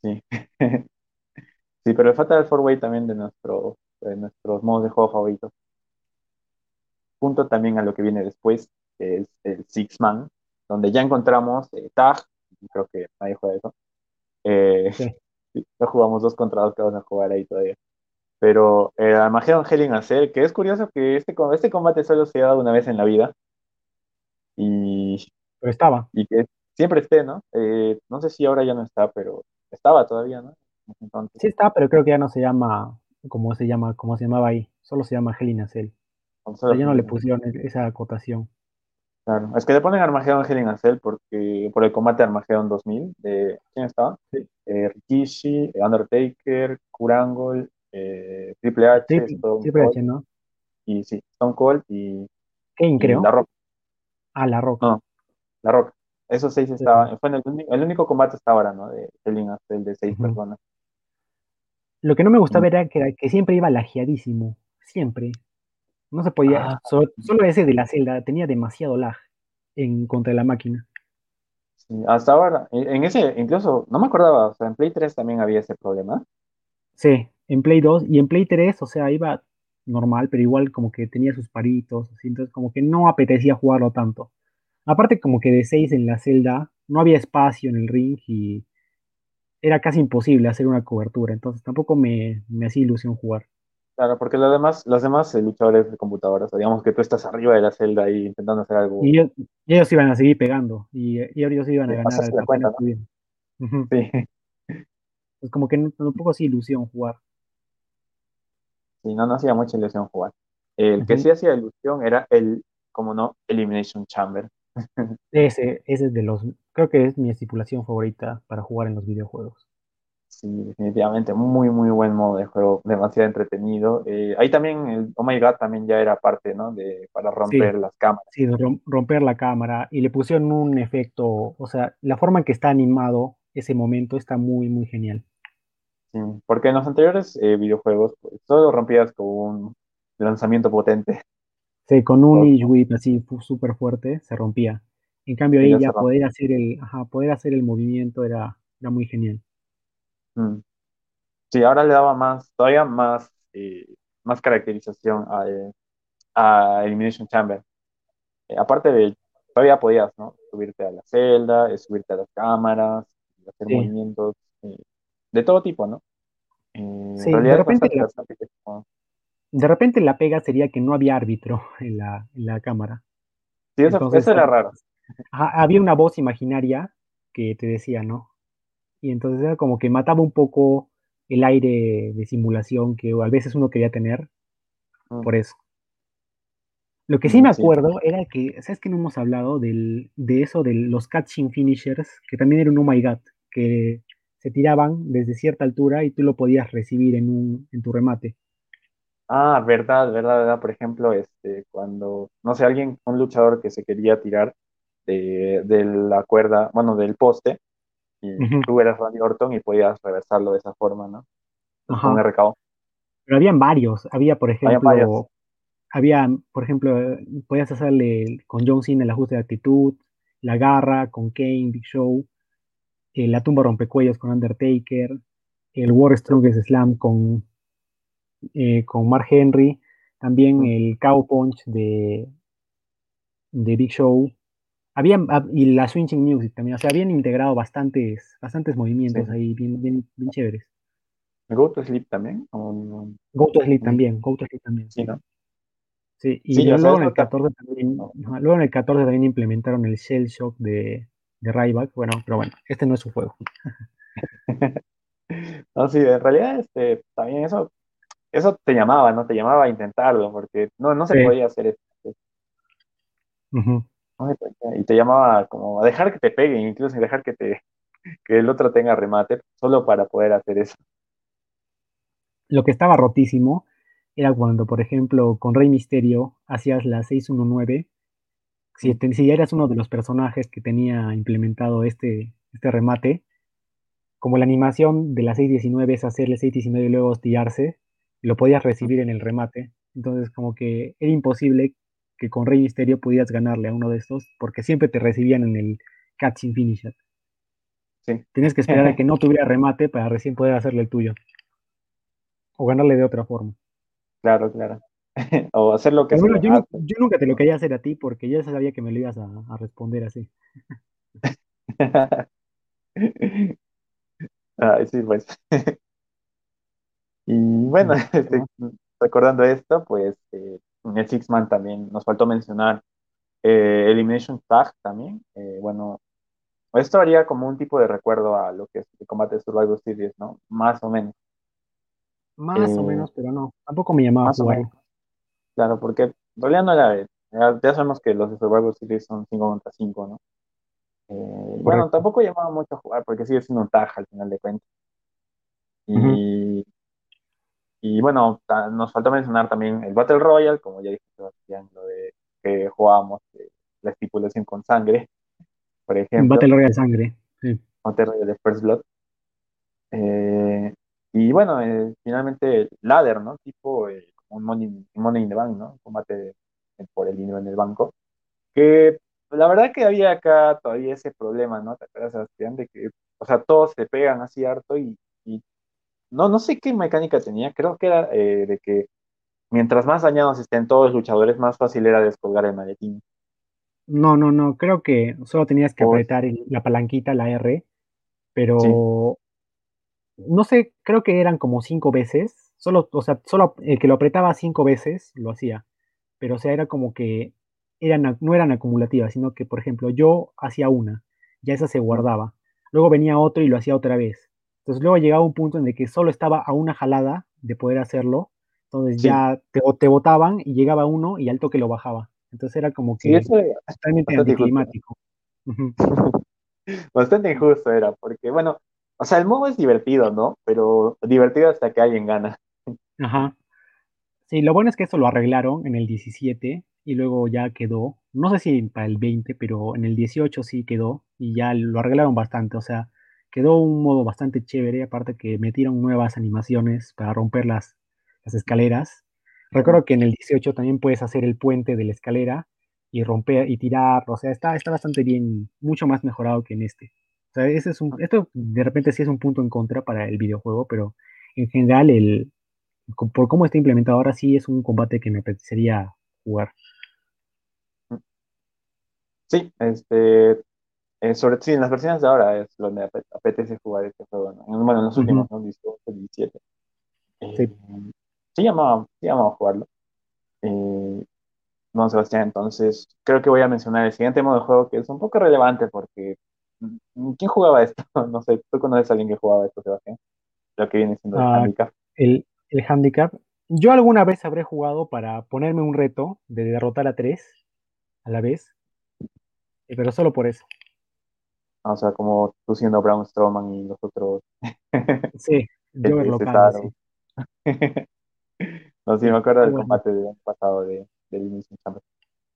Sí. Sí, pero el Fatal Four Way también de, nuestro, de nuestros modos de juego favoritos. Junto también a lo que viene después, que es el Six Man, donde ya encontramos eh, Tag, creo que nadie juega eso. Eh, Sí, no jugamos dos contra dos que van a jugar ahí todavía. Pero el Armageddon Hell in a Cell, que es curioso que este, este combate solo se ha dado una vez en la vida y, pero estaba. y que siempre esté, ¿no? Eh, no sé si ahora ya no está, pero estaba todavía, ¿no? Entonces, Sí está, pero creo que ya no se llama como se llama, como se llamaba ahí. Solo se llama Hell Cell. O sea, ya no le pusieron esa acotación. Claro, es que le ponen Armageddon Hell in porque por el combate Armageddon 2000 de ¿quién estaba? Sí. Eh, Rikishi, eh, Undertaker, Kurangol, eh, Triple H, Triple, Stone Triple Cold H, ¿no? y sí, Stone Cold y, Kane, y La creo. Roca. Ah, La Roca. No, La Roca. Esos seis sí. estaban, fue en el, uni- el único combate hasta ahora, ¿no? De Hell in a Cell de seis personas. Lo que no me gustaba Y- era que, siempre iba lajeadísimo. Siempre. No se podía. ah, Solo, solo ese de la celda tenía demasiado lag en contra de la máquina. sí, hasta ahora, en en ese, incluso, no me acordaba, o sea, en Play 3 también había ese problema. Sí, en Play 2 y en Play 3, o sea, iba normal, pero igual como que tenía sus paritos, así, entonces como que no apetecía jugarlo tanto. Aparte como que de 6 en la celda no había espacio en el ring y era casi imposible hacer una cobertura, entonces tampoco me, me hacía ilusión jugar. Claro, porque los demás, los demás luchadores de computadoras, digamos que tú estás arriba de la celda ahí intentando hacer algo, Y ellos, y ellos iban a seguir pegando y, y ellos iban a ganar. Sí, Pues como que no, tampoco hacía ilusión jugar. Sí, no, no hacía mucha ilusión jugar. El que sí hacía ilusión era el, como no, Elimination Chamber. Ese, ese es de los, creo que es mi estipulación favorita para jugar en los videojuegos. Sí, definitivamente, muy, muy buen modo de juego, demasiado entretenido. Eh, ahí también el Oh My God también ya era parte, ¿no? De, para romper Sí, las cámaras. sí, de rom- romper la cámara y le pusieron un efecto, o sea, la forma en que está animado ese momento está muy, muy genial. Sí, porque en los anteriores eh, videojuegos pues, solo rompías con un lanzamiento potente Sí, con un Edge Whip así súper fuerte se rompía. En cambio ahí ya poder hacer el, ajá, poder hacer el movimiento era, era muy genial. Mm. Sí, ahora le daba más, todavía más, eh, más caracterización al- a, Elimination Chamber. Eh, aparte de, todavía podías, ¿no? Subirte a la celda, eh, subirte a las cámaras, hacer Sí, movimientos eh, de todo tipo, ¿no? Eh, en sí, de es repente bastante, la, bastante de repente la pega sería que no había árbitro en la, en la cámara. Sí, eso, Entonces eso era raro. ajá, había una voz imaginaria que te decía, ¿no? Y entonces era como que mataba un poco el aire de simulación que a veces uno quería tener Mm, por eso. Lo que sí mm, me sí. acuerdo era que, ¿sabes que no hemos hablado del, de eso, de los catching finishers, que también era un oh my god, que se tiraban desde cierta altura y tú lo podías recibir en, un, en tu remate. Ah, verdad, verdad, verdad. Por ejemplo, este, cuando, no sé, alguien, un luchador que se quería tirar de, de la cuerda, bueno, del poste, y tú eras Randy Orton y podías reversarlo de esa forma, ¿no? Pues con un Ajá. RKO. Pero habían varios. Había, por ejemplo, había, por ejemplo, podías hacerle con John Cena el ajuste de actitud, la garra con Kane, Big Show, eh, la tumba rompecuellos con Undertaker, el War Strongest Slam con, eh, con Mark Henry, también el Cow Punch de, de Big Show. Habían, hab- y la Swinging Music también, o sea, habían integrado bastantes, bastantes sí. movimientos ahí bien, bien, bien chéveres. Go to Sleep también. no? Go to Sleep también, Go to Sleep también, Sí. ¿no? Sí, y Sí, de- o sea, luego en el está. 14 también, no. ajá, luego en el 14 también implementaron el Shell Shock de, de Ryback, bueno, pero bueno, este no es su juego. No, sí, en realidad, este, también eso, eso te llamaba, ¿no? Te llamaba a intentarlo, porque no, no se Sí, podía hacer podía, Y te llamaba como a dejar que te peguen, incluso dejar que te, que el otro tenga remate, solo para poder hacer eso. Lo que estaba rotísimo era cuando, por ejemplo, con Rey Misterio hacías la 619, si, te- si ya eras uno de los personajes que tenía implementado este, este remate, como la animación de la 619 es hacerle 619 y luego tirarse, lo podías recibir en el remate. Entonces, como que era imposible que con Rey Misterio pudieras ganarle a uno de estos, porque siempre te recibían en el catching finisher. Sí, Tienes que esperar a que no tuviera remate para recién poder hacerle el tuyo, o ganarle de otra forma. claro, claro. O hacer lo que bueno, yo, nunca te lo quería hacer a ti porque ya sabía que me lo ibas a, a responder así. Ay, sí, pues. Y bueno, este, recordando esto, pues eh, en el Six Man también nos faltó mencionar eh, Elimination Tag también. Eh, bueno, esto haría como un tipo de recuerdo a lo que es el combate de Survivor Series, ¿no? Más o menos. Más o menos, pero no. Tampoco me llamaba a más o menos, jugarlo. Claro, porque en realidad no era. Ya, ya sabemos que los de Survivor Series son 5 contra 5, ¿no? Eh, bueno, tampoco llamaba mucho a jugar porque sigue siendo un tag al final de cuentas. Y Y bueno, nos faltó mencionar también el Battle Royale, como ya dijo Sebastián, lo de que jugábamos eh, la estipulación con sangre, por ejemplo, Battle Royale Sangre. Sí. Battle Royale de First Blood. Eh, y bueno, finalmente ladder, ¿no? Tipo como un money, money in the bank, ¿no? Combate por el dinero en el banco. Que la verdad que había acá todavía ese problema, ¿no? ¿Te acuerdas, Sebastián? De que, o sea, todos se pegan así harto y, y no, no sé qué mecánica tenía, creo que era eh, de que Mientras más dañados estén todos los luchadores, más fácil era descolgar el maletín. No, no, no. Creo que solo tenías que O, apretar el- la palanquita, la R, sí, pero no sé, creo que eran como cinco veces. Solo, o sea, solo el que lo apretaba cinco veces lo hacía. Pero, o sea, era como que eran, no eran acumulativas, sino que, por ejemplo, yo hacía una, ya esa se guardaba. Luego venía otro y lo hacía otra vez. Entonces, luego llegaba un punto en el que solo estaba a una jalada de poder hacerlo. Entonces, sí, ya te, te botaban y llegaba uno y al toque lo bajaba. Entonces, era como sí, que eso era totalmente anticlimático. Bastante injusto era, porque bueno, o sea, el modo es divertido, ¿no? Pero divertido hasta que alguien gana. Ajá. Sí, lo bueno es que eso lo arreglaron en el 17 y luego ya quedó, no sé si para el 20, pero en el 18 sí quedó y ya lo arreglaron bastante. O sea, quedó un modo bastante chévere, aparte que metieron nuevas animaciones para romper las, las escaleras. Recuerdo que en el 18 también puedes hacer el puente de la escalera y romper y tirar, o sea, está, está bastante bien, mucho más mejorado que en este. O sea, ese es un, esto de repente sí es un punto en contra para el videojuego, pero en general, el, por cómo está implementado ahora, sí es un combate que me apetecería jugar. Sí, este, eh, sobre sí, en las versiones de ahora es donde apetece jugar este juego, ¿no? Bueno, en los últimos, ¿no? 18, 17. Eh, Sí. sí llamaba, sí llamaba a jugarlo. Eh, Don Sebastián, entonces creo que voy a mencionar el siguiente modo de juego que es un poco relevante porque mm, ¿quién jugaba esto? No sé, ¿tú conoces a alguien que jugaba esto, Sebastián? Lo que viene siendo el Ah, handicap. el, el handicap. Yo alguna vez habré jugado para ponerme un reto de derrotar a tres a la vez, eh, pero solo por eso. O sea, como tú siendo Braun Strowman y los otros Sí, yo este, Local, sí. Cesaro. No sé, me Sí, acuerdo del bueno. combate del año pasado de, de Elimination Chamber.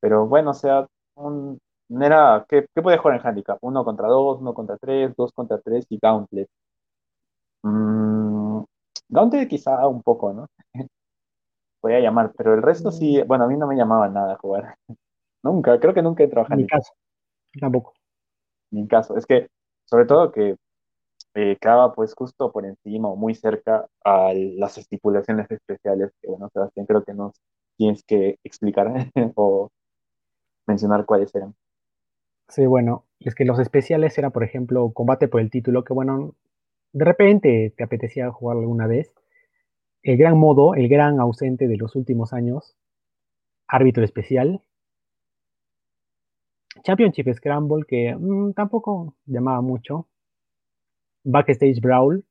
Pero bueno, o sea, un, era, ¿qué, qué jugar en handicap? Uno contra dos, uno contra tres, dos contra tres y Gauntlet. Mm, Gauntlet quizá un poco, ¿no? Podía llamar, pero el resto sí, bueno, a mí no me llamaba nada a jugar. Nunca, creo que nunca he En mi handicap, caso, tampoco. ni en caso. Es que, sobre todo que eh, quedaba pues justo por encima o muy cerca a las estipulaciones especiales que, bueno, Sebastián, creo que nos tienes que explicar o mencionar cuáles eran. Sí, bueno, es que los especiales eran, por ejemplo, combate por el título, que bueno, de repente te apetecía jugarlo alguna vez. El gran modo, el gran ausente de los últimos años, árbitro especial. Championship Scramble, que mm, tampoco llamaba mucho. Backstage Brawl,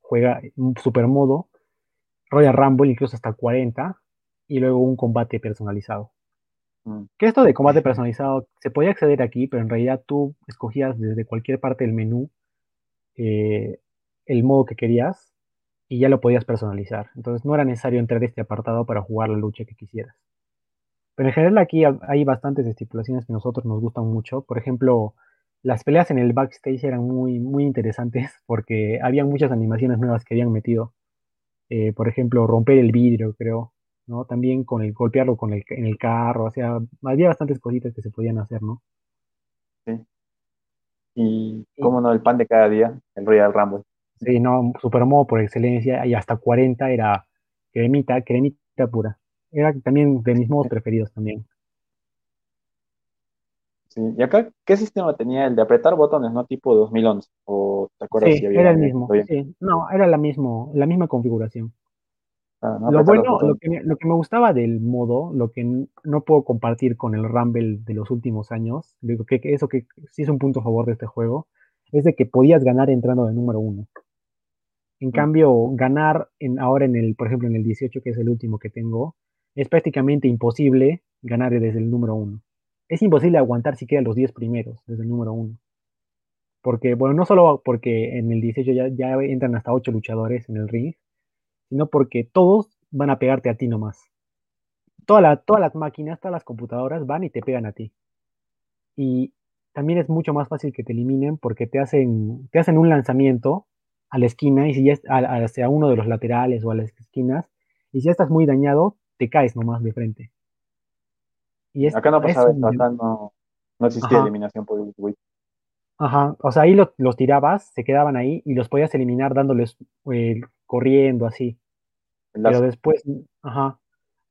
juega un super modo. Royal Rumble, incluso hasta 40. Y luego un combate personalizado. Mm, Que esto de combate personalizado se podía acceder aquí, pero en realidad tú escogías desde cualquier parte del menú eh, el modo que querías y ya lo podías personalizar. Entonces no era necesario entrar a este apartado para jugar la lucha que quisieras. Pero en general aquí ha- hay bastantes estipulaciones que a nosotros nos gustan mucho. Por ejemplo, las peleas en el backstage eran muy, muy interesantes porque había muchas animaciones nuevas que habían metido. Eh, por ejemplo, romper el vidrio, creo, ¿no? También con el golpearlo con el, en el carro, o sea, había bastantes cositas que se podían hacer, ¿no? sí. Y Y cómo no, el pan de cada día, el Royal Rumble. Sí, no, Supermodo por excelencia, y hasta 40 era cremita, cremita pura. Era también de mis modos preferidos también. Sí. ¿Y acá qué sistema tenía el de apretar botones, no tipo 2011? ¿O te acuerdas si había era el mismo, sí, no, era la, mismo, la misma configuración. Ah, no Lo bueno, lo que, me- lo que me gustaba del modo, lo que no puedo compartir con el Rumble de los últimos años, digo que que eso que sí es un punto a favor de este juego, es de que podías ganar entrando de número uno. En cambio, ganar en, ahora en el, por ejemplo, en el 18, que es el último que tengo, es prácticamente imposible ganar desde el número uno. Es imposible aguantar siquiera los 10 primeros desde el número uno. Porque, bueno, no solo porque en el 18 ya, ya entran hasta 8 luchadores en el ring, sino porque todos van a pegarte a ti nomás. Toda la- todas las máquinas, todas las computadoras van y te pegan a ti. Y también es mucho más fácil que te eliminen porque te hacen, te hacen un lanzamiento a la esquina y si ya es a- hacia uno de los laterales o a las esquinas, y si ya estás muy dañado, te caes nomás de frente. Y Acá no pasaba esto, acá no, no existía ajá, eliminación por el Wii. ajá. O sea, ahí los, los tirabas, se quedaban ahí y los podías eliminar dándoles eh, corriendo así. Pero después, ajá.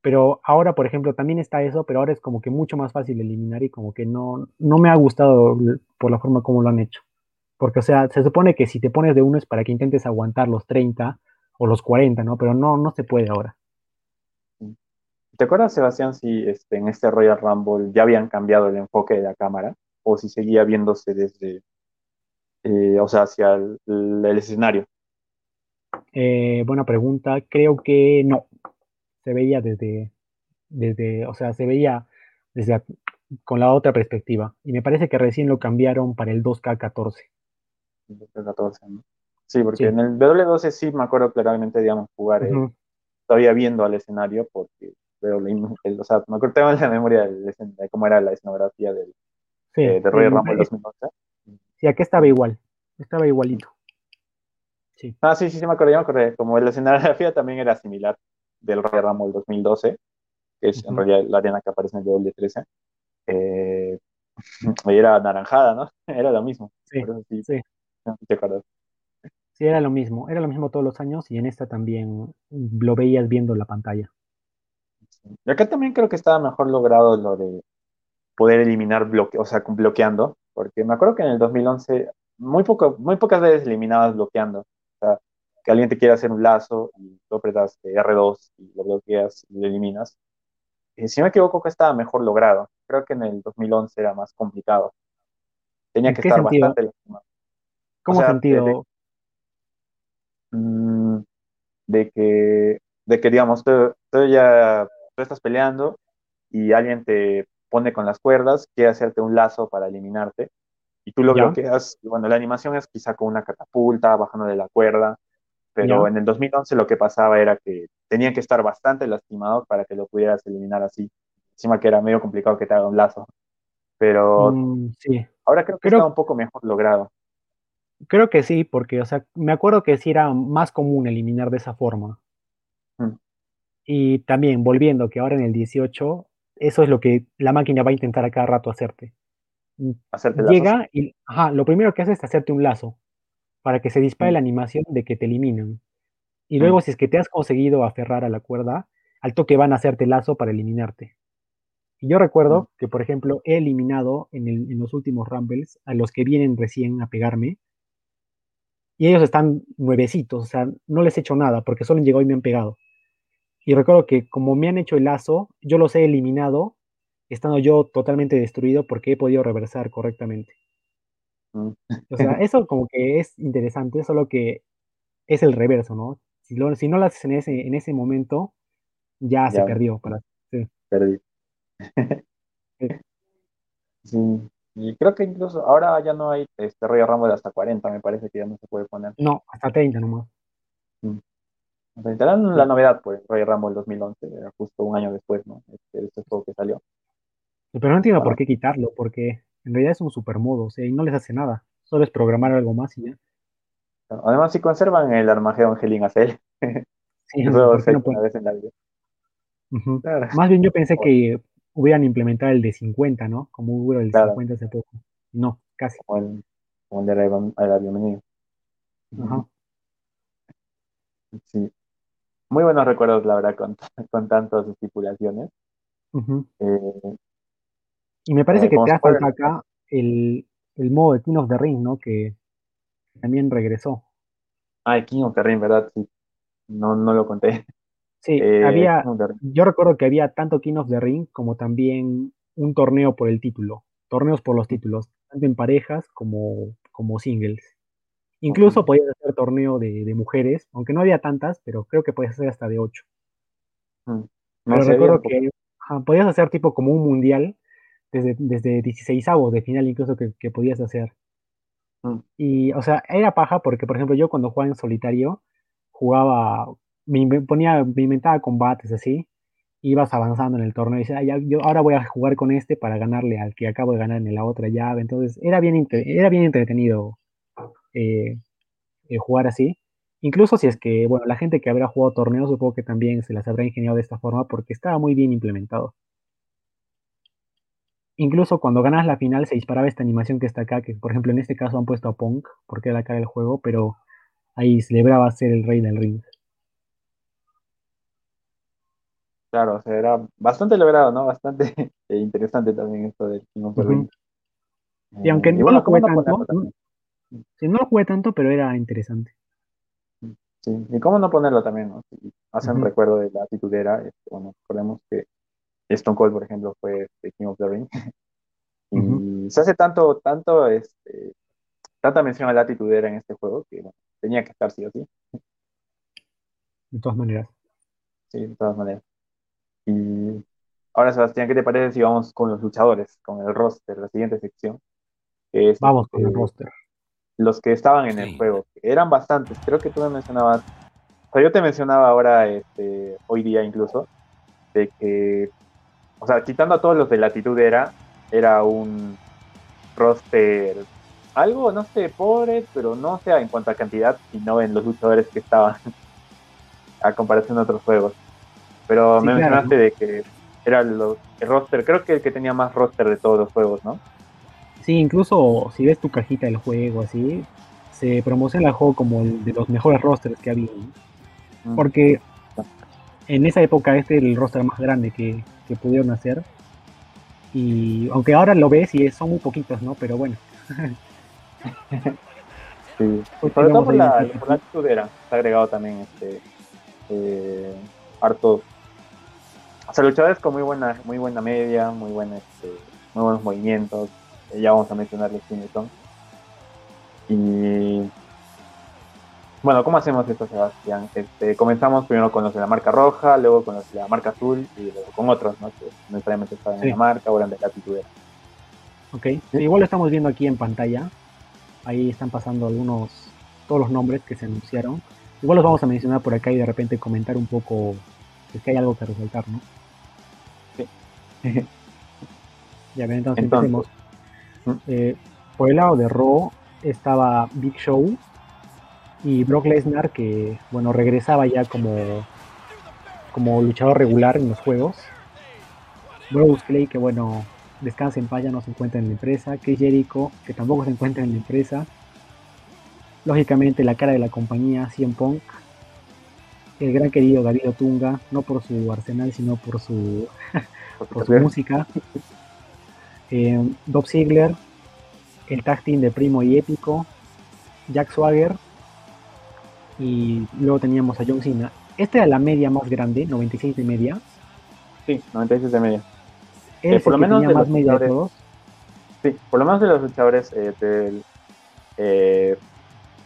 Pero ahora, por ejemplo, también está eso, pero ahora es como que mucho más fácil eliminar y como que no, no me ha gustado por la forma como lo han hecho. Porque, o sea, se supone que si te pones de uno es para que intentes aguantar los 30 o los 40, ¿no? Pero no, no se puede ahora. ¿Te acuerdas, Sebastián, si este, en este Royal Rumble ya habían cambiado el enfoque de la cámara? ¿O si seguía viéndose desde, eh, o sea, hacia el, el escenario? Eh, buena pregunta. Creo que no. Se veía desde, desde, o sea, se veía desde con la otra perspectiva. Y me parece que recién lo cambiaron para el 2K14. 2014, ¿no? Sí, porque Sí. en el W12 sí me acuerdo claramente, digamos, jugar eh, todavía viendo al escenario, porque veo el- o sea, me acuerdo tengo en la memoria del escen- de cómo era la escenografía del, Sí, eh, de Rumble pare- 2011. sí, aquí estaba igual. estaba igualito. Sí. Ah, sí, sí, sí, me acordé, me acordé. Como la escenografía también era similar del Rey Rumble 2012, que es en realidad la arena que aparece en el W13. Eh, y era naranjada, ¿no? Era lo mismo. Sí, sí. Sí. Sí, era lo mismo. Era lo mismo todos los años y en esta también lo veías viendo la pantalla. Y acá también creo que estaba mejor logrado lo de poder eliminar bloque, o sea, bloqueando, porque me acuerdo que en el 2011 muy, poco, muy pocas veces eliminabas bloqueando. O sea, que alguien te quiere hacer un lazo y tú apretas R2 y lo bloqueas y lo eliminas. Y si me equivoco, que estaba mejor logrado. Creo que en el 2011 era más complicado. Tenía que estar bastante lastimado. ¿Cómo sentido? Mm, de, que, de que, digamos, tú, ya tú estás peleando y alguien te pone con las cuerdas, quiere hacerte un lazo para eliminarte, y tú lo bloqueas, y bueno, la animación es quizá con una catapulta, bajando de la cuerda, pero en el 2011 lo que pasaba era que tenían que estar bastante lastimados para que lo pudieras eliminar así. Encima que era medio complicado que te haga un lazo. Pero mm, sí. ahora creo que está un poco mejor logrado. Creo que sí, porque, o sea, me acuerdo que sí era más común eliminar de esa forma. Mm. Y también, volviendo, que ahora en el 18 eso es lo que la máquina va a intentar a cada rato hacerte. Mm, hacerte Llega y ajá, lo primero que hace es hacerte un lazo para que se dispare mm. la animación de que te eliminan. Y luego, mm. si es que te has conseguido aferrar a la cuerda, al toque van a hacerte lazo para eliminarte. Y yo recuerdo que, por ejemplo, he eliminado en, en, los últimos Rumbles a los que vienen recién a pegarme. Y ellos están nuevecitos, o sea, no les he hecho nada porque solo han llegado y me han pegado. Y recuerdo que como me han hecho el lazo, yo los he eliminado, estando yo totalmente destruido porque he podido reversar correctamente. Mm. O sea, eso como que es interesante, solo que es el reverso, ¿no? Si, si no lo haces en ese, en ese momento, ya, se perdió. Para, sí. Perdí. sí. Y creo que incluso ahora ya no hay este Royal Rumble hasta 40, me parece que ya no se puede poner. No, hasta 30 nomás. Mm. Presentarán la novedad, pues, Royal Rumble 2011, era justo un año después, ¿no? Este, este juego que salió. Pero no entiendo por qué quitarlo, porque en realidad es un super modo, o sea, y no les hace nada. Solo es programar algo más y ya. Además, si conservan el Armageddon Hell Acel. Sí, no una vez en la vida. Más bien yo pensé que hubieran implementado el de 50, ¿no? Como hubo el de 50 hace poco. No, casi. Como el, como el de la, bienvenida. Ajá. Sí muy buenos recuerdos, la verdad, con, con tantas estipulaciones. Eh, y me parece que te ha faltado acá el, el, modo de King of the Ring, ¿no? Que también regresó. Ah, el King of the Ring, ¿verdad? Sí. No, no lo conté. Sí, eh, había, yo recuerdo que había tanto King of the Ring como también un torneo por el título, torneos por los títulos, tanto en parejas como, como singles. Incluso podías hacer torneo de, mujeres, aunque no había tantas, pero creo que podías hacer hasta de ocho. Mm, pero recuerdo que podías hacer tipo como un mundial desde, desde 16 avos de final incluso que, podías hacer. Mm. Y, o sea, era paja porque, por ejemplo, yo cuando jugaba en solitario, jugaba, me ponía, me inventaba combates así, ibas avanzando en el torneo y decía, yo ahora voy a jugar con este para ganarle al que acabo de ganar en la otra llave. Entonces, era bien, era bien entretenido eh, eh, jugar así. Incluso si es que, bueno, la gente que habrá jugado torneos, supongo que también se las habrá ingeniado de esta forma porque estaba muy bien implementado. Incluso cuando ganas la final se disparaba esta animación que está acá, que por ejemplo en este caso han puesto a Punk porque era la cara del juego, pero ahí celebraba ser el rey del ring. Claro, o sea, era bastante logrado, ¿no? Bastante interesante también esto del King of the Ring. Y aunque no lo jugué tanto, Sí, no lo jugué tanto, pero era interesante. Sí, y cómo no ponerlo también, ¿no? Si hacen recuerdo de la titulera, este, bueno, recordemos que Stone Cold, por ejemplo, fue este, King of the Ring. y se hace tanto, tanto, este, tanta mención a la titulera en este juego que bueno, tenía que estar sí o sí. De todas maneras. Sí, de todas maneras. Y ahora, Sebastián, ¿qué te parece si vamos con los luchadores, con el roster, la siguiente sección? vamos con el roster los que estaban en el juego. Eran bastantes, creo que tú me mencionabas, o sea, yo te mencionaba ahora, este, hoy día incluso, de que, o sea, quitando a todos los de latitud era, era un roster algo, no sé, pobre, pero no sea en cuanto a cantidad, sino en los luchadores que estaban a comparación de otros juegos. Pero me mencionaste de que era los, el roster, creo que el que tenía más roster de todos los juegos, ¿no? Sí, incluso si ves tu cajita del juego así, se promociona el juego como el de los mejores rosters que había. Mm. Porque en esa época este era el roster más grande que, pudieron hacer. Y aunque ahora lo ves y son muy poquitos, ¿no? Pero bueno. sí. Pues Sobre todo por la, por la Se ha agregado también este eh, harto. O sea, luchadores con muy buena, muy buena media, muy buena, este, muy buenos movimientos. Eh, ya vamos a mencionarles quiénes son. Y bueno, ¿cómo hacemos esto, Sebastián? Este, comenzamos primero con los de la marca roja, luego con los de la marca azul y luego con otros, ¿no? Que necesariamente estaban en la marca o eran de la titulera. Ok, igual lo estamos viendo aquí en pantalla. Ahí están pasando algunos, todos los nombres que se anunciaron. Igual los vamos a mencionar por acá y de repente comentar un poco si es que hay algo que resaltar, ¿no? Ya ven, entonces, empecemos. ¿Mm? Eh, por el lado de Raw estaba Big Show, y Brock Lesnar que bueno regresaba ya como como luchador regular en los juegos Bruce Clay que bueno descansa en paz ya no se encuentra en la empresa Chris Jericho que tampoco se encuentra en la empresa lógicamente la cara de la compañía CM Punk el gran querido David Otunga no por su arsenal sino por su por su música eh, Bob Ziegler el tag team de Primo y Épico Jack Swagger y luego teníamos a John Cena. Esta era la media más grande, 96 de media. Sí, 96 de media. Eh, por lo menos de más media de todos. Sí, por lo menos de los luchadores eh, del, eh,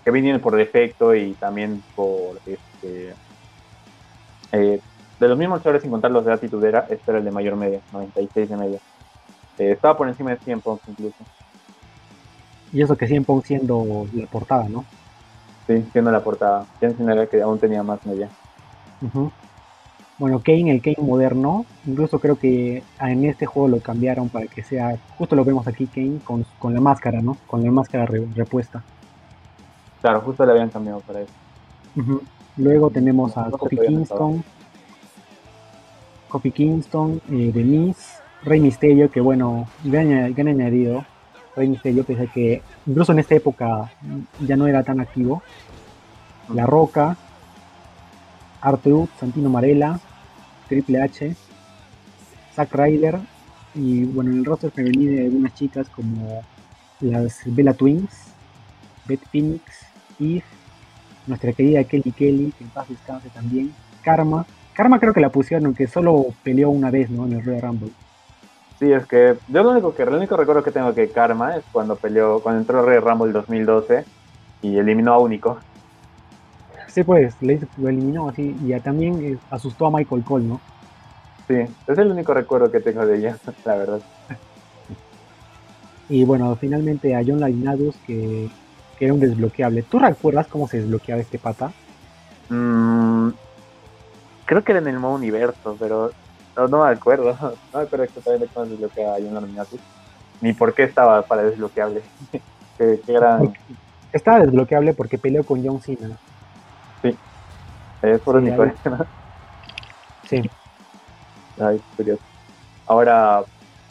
que vienen por defecto y también por este eh, de los mismos luchadores sin contar los de la titudera, este era el de mayor media, 96 de media. estaba por encima de 100 Pong incluso. Y eso que 100 Pong siendo la portada, ¿no? Sí, siendo la portada. Jensen era que aún tenía más media. Bueno, Kane, el Kane moderno, incluso creo que en este juego lo cambiaron para que sea, justo lo vemos aquí, Kane, con, la máscara, ¿no? Con la máscara repuesta. Claro, justo le habían cambiado para eso. Luego tenemos a Kofi Kingston, Kofi Kingston, eh, Denise, Rey Misterio, que bueno, gran, gran añadido, Rey Misterio, pese a que incluso en esta época ya no era tan activo. La Roca, Arthur, Santino Marella, Triple H, Zack Ryder. Y bueno, en el roster femenino de algunas chicas como las Bella Twins, Beth Phoenix, Eve, nuestra querida Kelly Kelly, que en paz descanse también, Karma. Karma creo que la pusieron, aunque solo peleó una vez, ¿no? En el Royal Rumble. Sí, es que yo lo único que el único recuerdo que tengo que Karma es cuando peleó, cuando entró Rey Rumble 2012 y eliminó a Único. Sí, pues, lo eliminó así y también eh, asustó a Michael Cole, ¿no? Sí, es el único recuerdo que tengo de ella, la verdad. Y bueno, finalmente a John Lainadus que, que era un desbloqueable. ¿Tú recuerdas cómo se desbloqueaba este pata? Mm, creo que era en el modo universo, pero no, no me acuerdo. No me acuerdo exactamente cómo desbloqueaba John Laminatus. Ni por qué estaba para desbloqueable. qué, gran... Estaba desbloqueable porque peleó con John Cena. Sí. Es por sí, historia, Sí. Ay, curioso. Ahora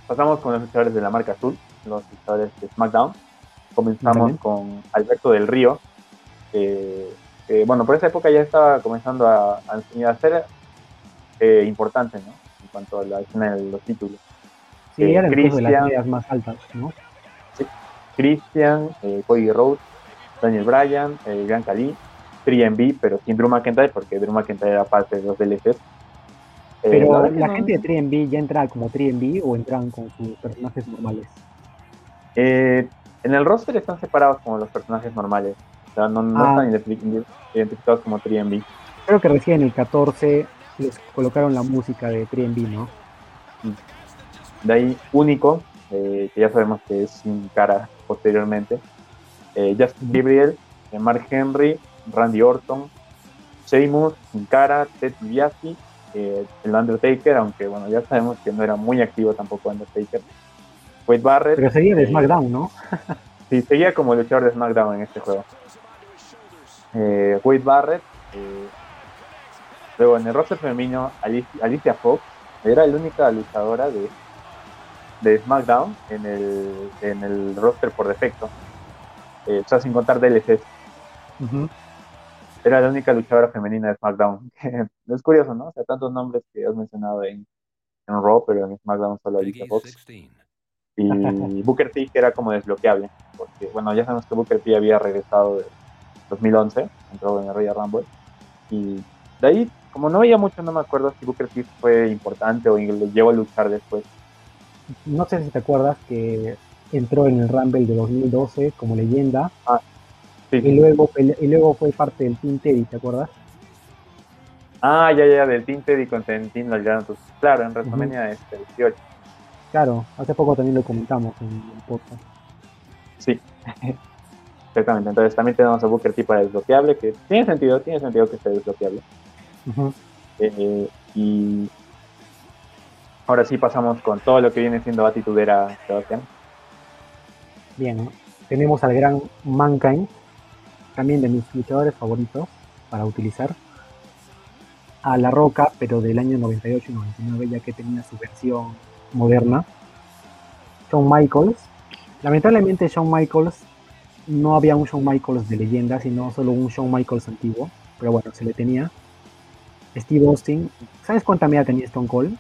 pasamos con los luchadores de la marca azul, los luchadores de SmackDown. Comenzamos con Alberto del Río, bueno, por esa época ya estaba comenzando a, a, a hacer eh, importante, ¿no? cuanto a la escena de los títulos. Sí, eh, eran de las más altas, ¿no? Sí. Christian, eh, Cody Rhodes, Daniel Bryan, eh, Gran Cali, 3MB, pero sin Drew McIntyre, porque Drew McIntyre era parte de los DLCs. Eh, pero la, gente de 3MB ya entraba como 3MB o entran con sus personajes normales. En el roster están separados como los personajes normales. O sea, no, ah. están identificados como 3MB. Creo que recién en el 14 les colocaron la música de 3 ¿no? De ahí, único, eh, que ya sabemos que es sin cara posteriormente. Eh, Justin Gabriel, eh, Mark Henry, Randy Orton, Sheamus, sin cara, Ted DiBiase, el Undertaker, aunque bueno, ya sabemos que no era muy activo tampoco Undertaker. Wade Barrett. Pero sería de SmackDown, ¿no? sí, seguía como luchador de SmackDown en este juego. Eh, Wade Barrett. Eh, luego en el roster femenino, Alicia, Fox era la única luchadora de, de SmackDown en el, en el roster por defecto. Eh, o sea, sin contar DLCs. Era la única luchadora femenina de SmackDown. es curioso, ¿no? O sea, tantos nombres que has mencionado en, en Raw, pero en SmackDown solo Alicia Fox. Y Booker T, que era como desbloqueable, porque bueno, ya sabemos que Booker T había regresado de 2011, entró en el Royal Rumble, y de ahí, como no veía mucho, no me acuerdo si Booker T fue importante o le llevó a luchar después. No sé si te acuerdas que entró en el Rumble de 2012 como leyenda, ah, sí. y, luego, y luego fue parte del Team Teddy, ¿te acuerdas? Ah, ya, ya, del Team Teddy con Team Los Claro, en WrestleMania uh este, 18. Claro, hace poco también lo comentamos en el podcast. Sí, exactamente. Entonces también tenemos a Booker T para desbloqueable, que tiene sentido, tiene sentido que esté desbloqueable. Eh, y ahora sí pasamos con todo lo que viene siendo Batitudera, Sebastián. Bien, tenemos al gran Mankind, también de mis luchadores favoritos para utilizar. A La Roca, pero del año 98 y 99, ya que tenía su versión moderna, Shawn Michaels. Lamentablemente Shawn Michaels no había un Shawn Michaels de leyenda, sino solo un Shawn Michaels antiguo, pero bueno, se le tenía. Steve Austin, ¿sabes cuánta media tenía Stone Cold?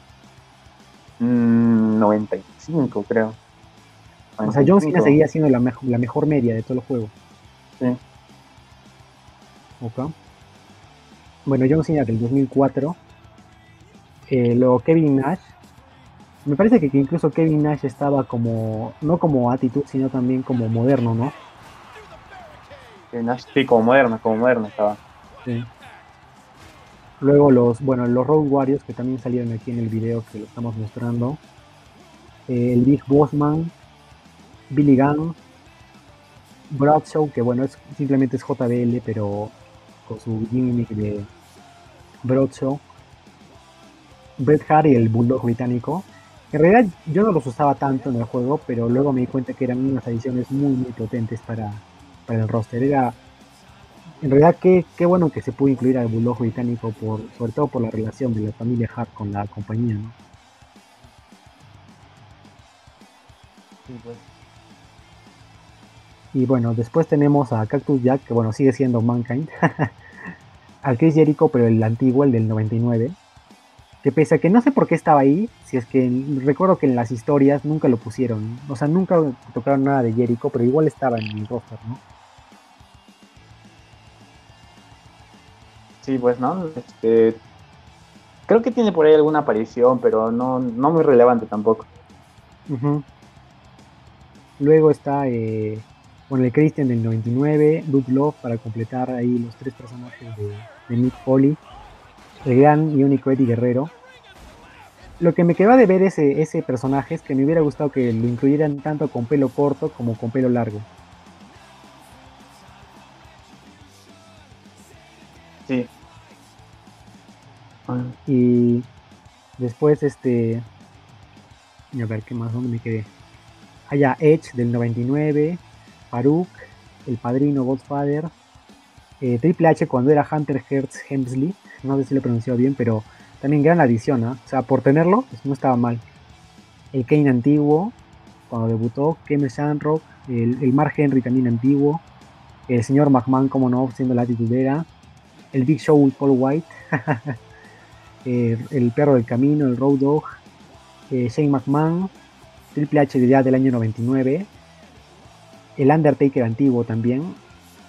95, mm, creo. O sea, John Cena seguía siendo la, la mejor media de todo el juego. Sí. Ok. Bueno, John Cena del 2004. Eh, luego Kevin Nash me parece que, incluso Kevin Nash estaba como, no como actitud, sino también como moderno, ¿no? Nash sí, como moderno, como moderno estaba. Sí. Luego los, bueno, los Road Warriors que también salieron aquí en el video que lo estamos mostrando. Eh, el Big Bossman, Billy Gunn, Bradshaw, que bueno, es, simplemente es JBL, pero con su gimmick de Bradshaw. Bret Hart y el Bulldog británico. En realidad yo no los usaba tanto en el juego, pero luego me di cuenta que eran unas adiciones muy muy potentes para, el roster. Era en realidad qué, qué bueno que se pudo incluir al Bulldog británico por, sobre todo por la relación de la familia Hart con la compañía, ¿no? Pues. Y bueno, después tenemos a Cactus Jack, que bueno, sigue siendo Mankind. al Chris Jericho, pero el antiguo, el del 99 que pese a que no sé por qué estaba ahí, si es que recuerdo que en las historias nunca lo pusieron, o sea, nunca tocaron nada de Jericho, pero igual estaba en el roster, ¿no? Sí, pues no, este, creo que tiene por ahí alguna aparición, pero no, no muy relevante tampoco. Luego está, eh, bueno, el Christian del 99, Duke Love para completar ahí los tres personajes de, de Nick Foley el gran y único Eddie Guerrero. Lo que me quedaba de ver ese, ese personaje es que me hubiera gustado que lo incluyeran tanto con pelo corto como con pelo largo. Sí. Y después este... A ver, ¿qué más? ¿Dónde me quedé? Allá, Edge del 99, Farouk, El Padrino, Godfather, eh, Triple H cuando era Hunter Hertz Hemsley, no sé si lo he pronunciado bien, pero también gran adición, ¿ah? o sea, por tenerlo, pues no estaba mal. El Kane antiguo, cuando debutó, Kevin Shamrock, el, el Mark Henry también antiguo, el señor McMahon, como no, siendo la titulera, el Big Show Paul White, el, perro del camino, el Road Dog, eh, Shane McMahon, Triple H de ya del año 99, el Undertaker antiguo también,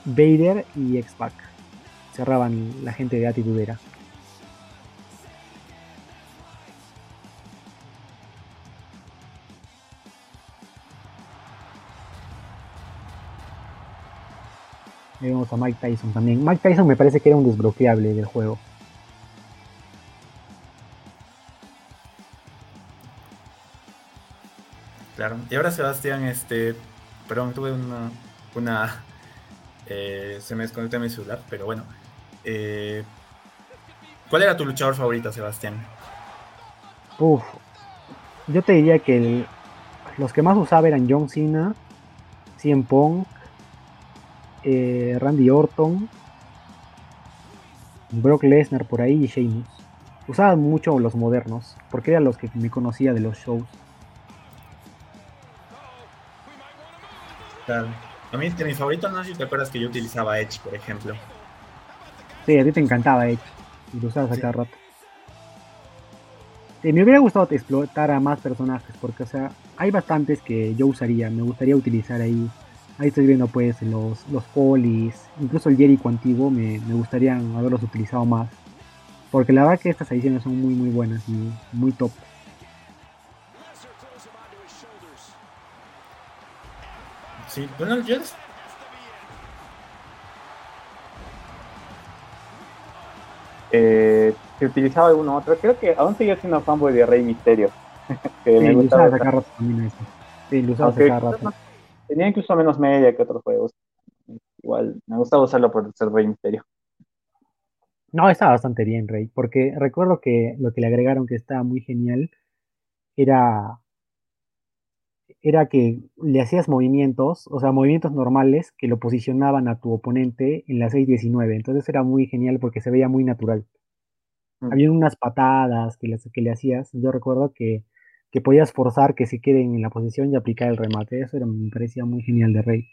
Vader y X-Pac cerraban la gente de Atitudera. vemos a Mike Tyson también. Mike Tyson me parece que era un desbloqueable del juego. Claro. Y ahora Sebastián, este, perdón, tuve una, una eh, se me desconectó mi celular, pero bueno, eh, ¿Cuál era tu luchador favorito, Sebastián? yo te diría que los que más usaba eran John Cena, CM Pong, eh, Randy Orton, Brock Lesnar por ahí y Sheamus. Usaban mucho los modernos, porque eran los que me conocía de los shows. Claro. A mí es que mi favorito, no sé si te acuerdas que yo utilizaba Edge, por ejemplo. Sí, a ti te encantaba Edge y lo usabas a cada rato. Sí, me hubiera gustado explotar a más personajes, porque, o sea, hay bastantes que yo usaría, me gustaría utilizar ahí. Ahí estoy viendo, pues, los, los polis, incluso el Jericho antiguo, me, me gustaría haberlos utilizado más. Porque la verdad que estas ediciones son muy, muy buenas y muy top. Sí, bueno, yo Eh, si utilizaba alguno otro, creo que aún sigue siendo fanboy de Rey Misterio. que sí, me gustaba sacar rato también eso. Sí, lo usaba sacar rato. Tenía incluso menos media que otros juegos. Igual, me gustaba usarlo por ser Rey Misterio. No, estaba bastante bien, Rey, porque recuerdo que lo que le agregaron que estaba muy genial era, era que le hacías movimientos, o sea, movimientos normales que lo posicionaban a tu oponente en la 6-19. Entonces era muy genial porque se veía muy natural. Mm. Había unas patadas que le, que le hacías. Yo recuerdo que, que podías forzar que se queden en la posición y aplicar el remate. Eso era, me parecía muy genial de Rey.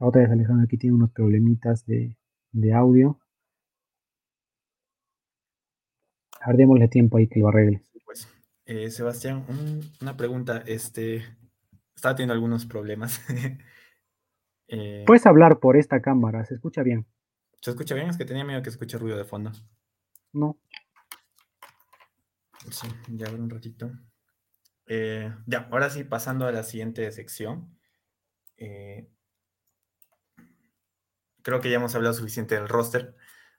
Otra vez Alejandro aquí tiene unos problemitas de, de audio. A ver, démosle tiempo ahí que lo arregle. Pues, eh, Sebastián, un- una pregunta. Este, estaba teniendo algunos problemas. Eh, Puedes hablar por esta cámara, se escucha bien. ¿Se escucha bien? Es que tenía miedo que escuche ruido de fondo. No. Sí, ya ver un ratito. Eh, ya, ahora sí, pasando a la siguiente sección. Eh, creo que ya hemos hablado suficiente del roster.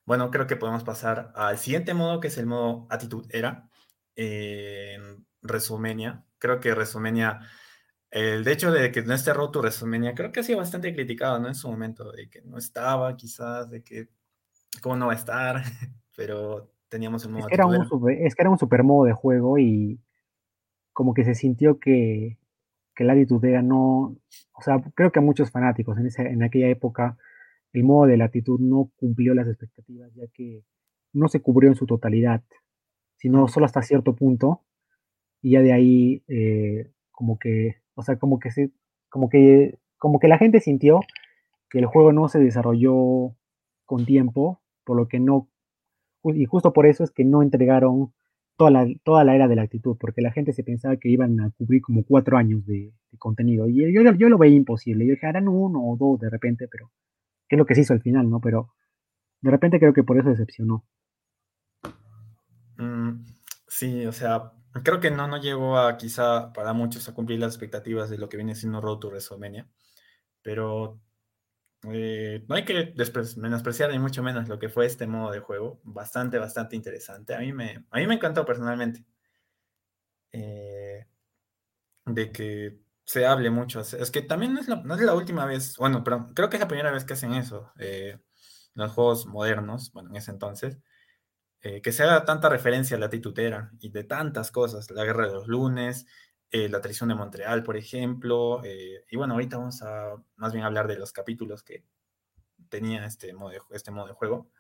Bueno, creo que podemos pasar al siguiente modo, que es el modo Attitude Era. eh, en Resumenia. Creo que Resumenia, el de hecho de que no esté roto Resumenia, creo que ha sido bastante criticado, ¿no? En su momento, de que no estaba, quizás, de que cómo no va a estar, pero teníamos el modo Es que, era un super, es que era un super modo de juego y como que se sintió que, que la actitud era no, o sea, creo que a muchos fanáticos en, ese, en aquella época el modo de latitud no cumplió las expectativas ya que no se cubrió en su totalidad, sino solo hasta cierto punto y ya de ahí eh, como que, o sea, como que se, como que, como que la gente sintió que el juego no se desarrolló con tiempo, por lo que no, y justo por eso es que no entregaron toda la, toda la era de la actitud, porque la gente se pensaba que iban a cubrir como cuatro años de, de contenido, y yo, yo lo veía imposible, yo dije, harán uno o dos de repente, pero, que es lo que se hizo al final, ¿no? Pero de repente creo que por eso decepcionó. Mm, sí, o sea, creo que no, no llegó a quizá para muchos a cumplir las expectativas de lo que viene siendo Road to WrestleMania, pero eh, no hay que menospreciar ni mucho menos lo que fue este modo de juego, bastante, bastante interesante. A mí me, a mí me encantó personalmente eh, de que se hable mucho. Es que también no es, la, no es la última vez, bueno, pero creo que es la primera vez que hacen eso, eh, los juegos modernos, bueno, en ese entonces eh, que se haga tanta referencia a la titutera y de tantas cosas, la guerra de los lunes, eh, la traición de Montreal, por ejemplo, y bueno, ahorita vamos a más bien hablar de los capítulos que tenía este modo de, este modo de juego.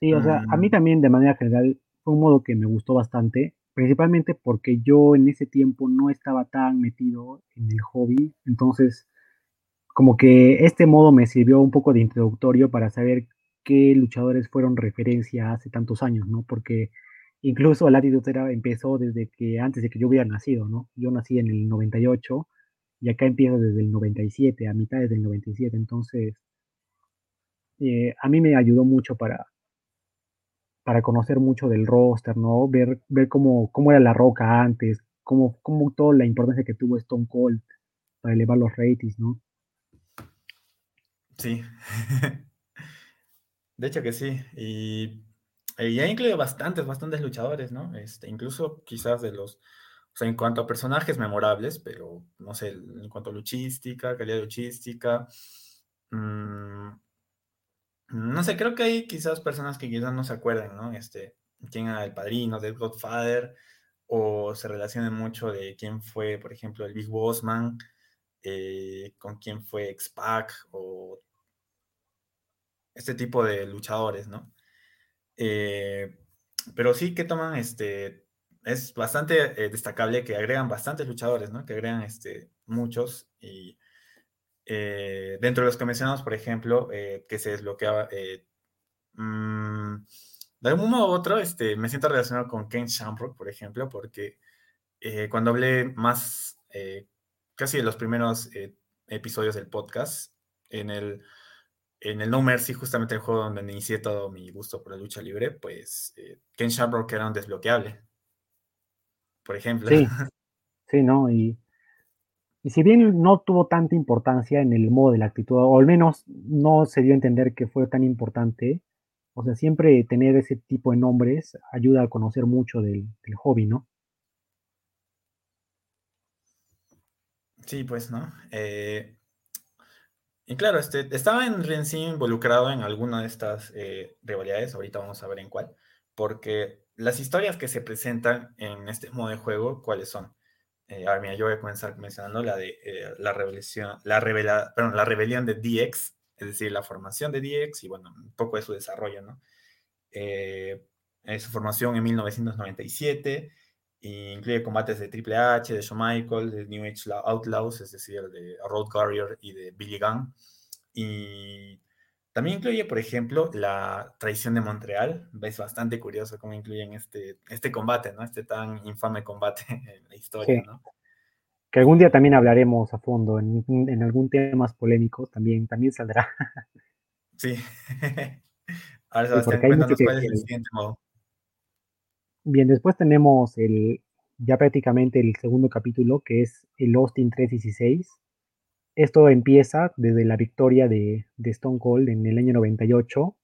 Sí, o sea, a mí Mm, también de manera general fue un modo que me gustó bastante, principalmente porque yo en ese tiempo no estaba tan metido en el hobby, entonces como que este modo me sirvió un poco de introductorio para saber qué luchadores fueron referencia hace tantos años, ¿no? Porque incluso la Era empezó desde que antes de que yo hubiera nacido, ¿no? Yo nací en el 98 y acá empieza desde el 97, a mitades del 97, entonces eh, a mí me ayudó mucho para, para conocer mucho del roster, ¿no? Ver, ver cómo, cómo era la roca antes, cómo, cómo toda la importancia que tuvo Stone Cold para elevar los ratings, ¿no? sí. de hecho que sí. Y, y ha incluido bastantes, bastantes luchadores, ¿no? Este, incluso quizás de los, o sea, en cuanto a personajes memorables, pero no sé, en cuanto a luchística, calidad luchística. mmm, No sé, creo que hay quizás personas que quizás no se acuerdan, ¿no? Este, quién era el padrino del Godfather, o se relacionen mucho de quién fue, por ejemplo, el Big Bossman, eh, con quién fue X-Pac o este tipo de luchadores, ¿no? Eh, pero sí que toman, este, es bastante eh, destacable que agregan bastantes luchadores, ¿no? Que agregan, este, muchos y dentro de los que mencionamos, por ejemplo, que se desbloqueaba, mmm, de algún modo u otro, este, me siento relacionado con Ken Shamrock, por ejemplo, porque eh, cuando hablé más, eh, casi de los primeros eh, episodios del podcast, en el, en el No Mercy, justamente el juego donde inicié todo mi gusto por la lucha libre, pues Ken Shamrock era un desbloqueable, por ejemplo. Sí, sí, ¿no? Y, y si bien no tuvo tanta importancia en el modo de la actitud, o al menos no se dio a entender que fue tan importante, o sea, siempre tener ese tipo de nombres ayuda a conocer mucho del, hobby, ¿no? Sí, pues, ¿no? Eh, y claro, este, estaba en sí involucrado en alguna de estas eh, rivalidades, ahorita vamos a ver en cuál, porque las historias que se presentan en este modo de juego, ¿cuáles son? Eh, mira, yo voy a comenzar mencionando la de eh, la rebelión, la, revela, perdón, la rebelión de DX, es decir, la formación de DX y bueno, un poco de su desarrollo, ¿no? Eh, su formación en 1997 incluye combates de Triple H, de Shawn Michaels, de New Age Outlaws, es decir, de Road Warrior y de Billy Gunn. Y también incluye, por ejemplo, la traición de Montreal. Es bastante curioso cómo incluyen este, este combate, ¿no? Este tan infame combate en la historia, ¿no? Que algún día también hablaremos a fondo en, en algún tema más polémico, también, también saldrá. Sí. Ahora, Sebastián, cuál es el siguiente modo. Bien, después tenemos el, ya prácticamente el segundo capítulo, que es el Austin 316. Esto empieza desde la victoria de, de Stone Cold en el año 98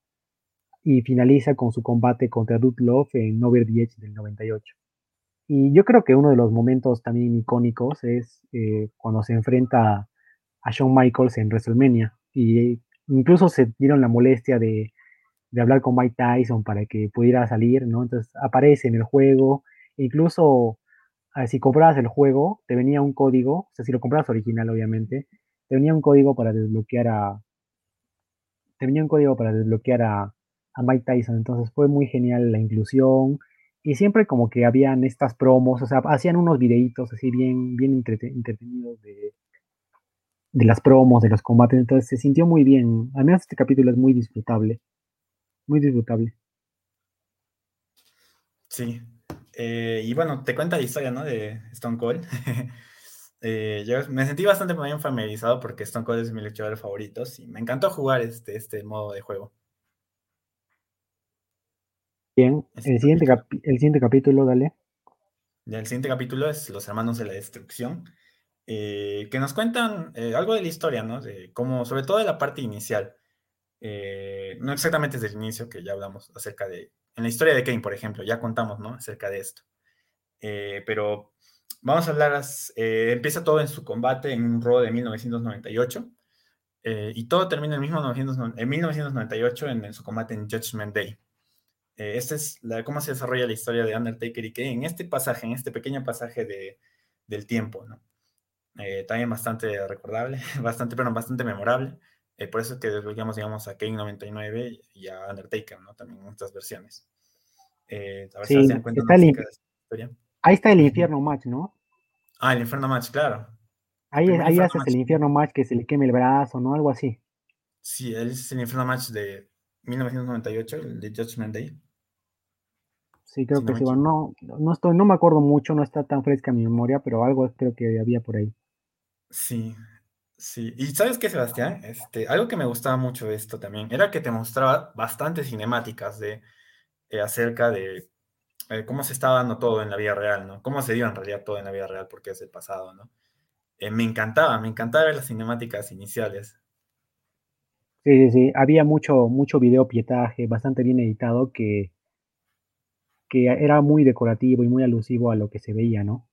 y finaliza con su combate contra Dude Love en Over the del 98. Y yo creo que uno de los momentos también icónicos es eh, cuando se enfrenta a Shawn Michaels en WrestleMania. Y incluso se dieron la molestia de, hablar con Mike Tyson para que pudiera salir, ¿no? Entonces aparece en el juego. Incluso ah, si comprabas el juego, te venía un código, o sea, si lo comprabas original, obviamente, te venía un código para desbloquear a. Te un código para desbloquear a Mike Tyson. Entonces fue muy genial la inclusión y siempre como que habían estas promos, o sea, hacían unos videitos así bien, bien entretenidos de, de las promos, de los combates, entonces se sintió muy bien. Al menos este capítulo es muy disfrutable, muy disfrutable. Sí, eh, y bueno, te cuenta la historia, ¿no? De Stone Cold. Eh, yo me sentí bastante bien familiarizado porque Stone Cold es mi luchador favorito y me encantó jugar este, este modo de juego. Bien, el siguiente, el siguiente capítulo, dale. el siguiente capítulo es Los Hermanos de la Destrucción, eh, que nos cuentan eh, algo de la historia, ¿no? De cómo, sobre todo de la parte inicial. Eh, no exactamente desde el inicio, que ya hablamos acerca de. En la historia de Kane, por ejemplo, ya contamos, ¿no? Acerca de esto. pero vamos a hablar. empieza todo en su combate en un Raw de 1998. y todo termina en, mismo en 1998 en su combate en Judgment Day. Eh, esta es la, cómo se desarrolla la historia de Undertaker y que en este pasaje, en este pequeño pasaje de, del tiempo, ¿no? Eh, también bastante recordable, bastante, pero bastante memorable. Eh, por eso es que desbloqueamos, digamos, a Kane 99 y a Undertaker, ¿no? También en estas versiones. a ver sí, si se dan cuenta está Ahí está el infierno match, ¿no? Ah, el infierno match, claro. Ahí, ahí haces el infierno match que se le queme el brazo, ¿no? Algo así. Sí, es el infierno match de 1998, el de Judgment Day. Sí, creo que sí. no, no, estoy, no me acuerdo mucho, no está tan fresca mi memoria, pero algo creo que había por ahí. Sí, sí. Y sabes qué, Sebastián, este, algo que me gustaba mucho de esto también era que te mostraba bastantes cinemáticas de eh, acerca de eh, cómo se estaba dando todo en la vida real, ¿no? Cómo se dio en realidad todo en la vida real, porque es el pasado, ¿no? Eh, me encantaba, me encantaba ver las cinemáticas iniciales. Sí, sí, sí. Había mucho, mucho video pietaje, bastante bien editado, que que era muy decorativo y muy alusivo a lo que se veía, ¿no?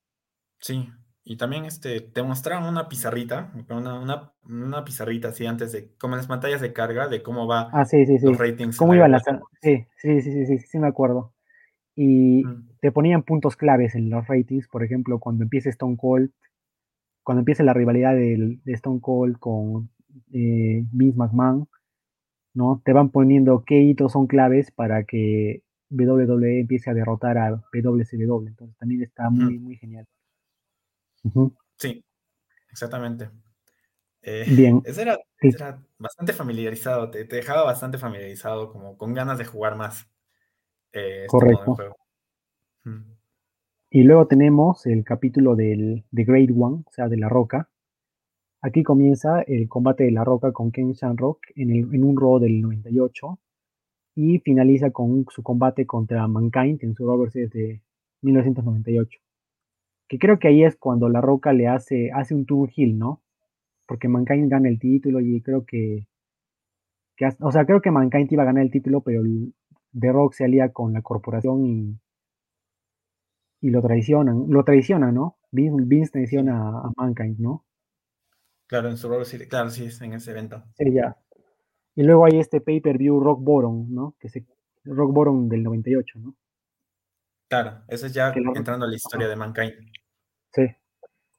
Sí, y también este, te mostraron una pizarrita, una, una, pizarrita así antes de, como en las pantallas de carga, de cómo va ah, sí, sí, sí. los ratings. ¿Cómo iban las... Sí, sí, sí, sí, sí, sí, me acuerdo. Y, te ponían puntos claves en los ratings, por ejemplo, cuando empieza Stone Cold, cuando empieza la rivalidad de Stone Cold con eh, Vince McMahon, ¿no? Te van poniendo qué hitos son claves para que WWE empiece a derrotar a WCW. Entonces también está muy, muy genial. Sí, exactamente. Eh, Bien. Eso era, era bastante familiarizado, te, dejaba bastante familiarizado, como con ganas de jugar más. Eh, este Correcto. Y luego tenemos el capítulo del The Great One, o sea, de La Roca. Aquí comienza el combate de La Roca con Ken Shamrock en, en un Raw del 98 y finaliza con su combate contra Mankind en su Raw de 1998. Que creo que ahí es cuando La Roca le hace, hace un tour heel, ¿no? Porque Mankind gana el título y creo que, o sea, creo que Mankind iba a ganar el título, pero The Rock se alía con la corporación y, y lo traicionan, lo traicionan, ¿no? Vince, traiciona a, Mankind, ¿no? Claro, en su rol, sí, claro, sí, en ese evento. Sí, ya. Y luego hay este pay-per-view Rock Bottom, ¿no? Que se, Rock Bottom del 98, ¿no? Claro, eso es ya entrando a la historia de Mankind. Sí.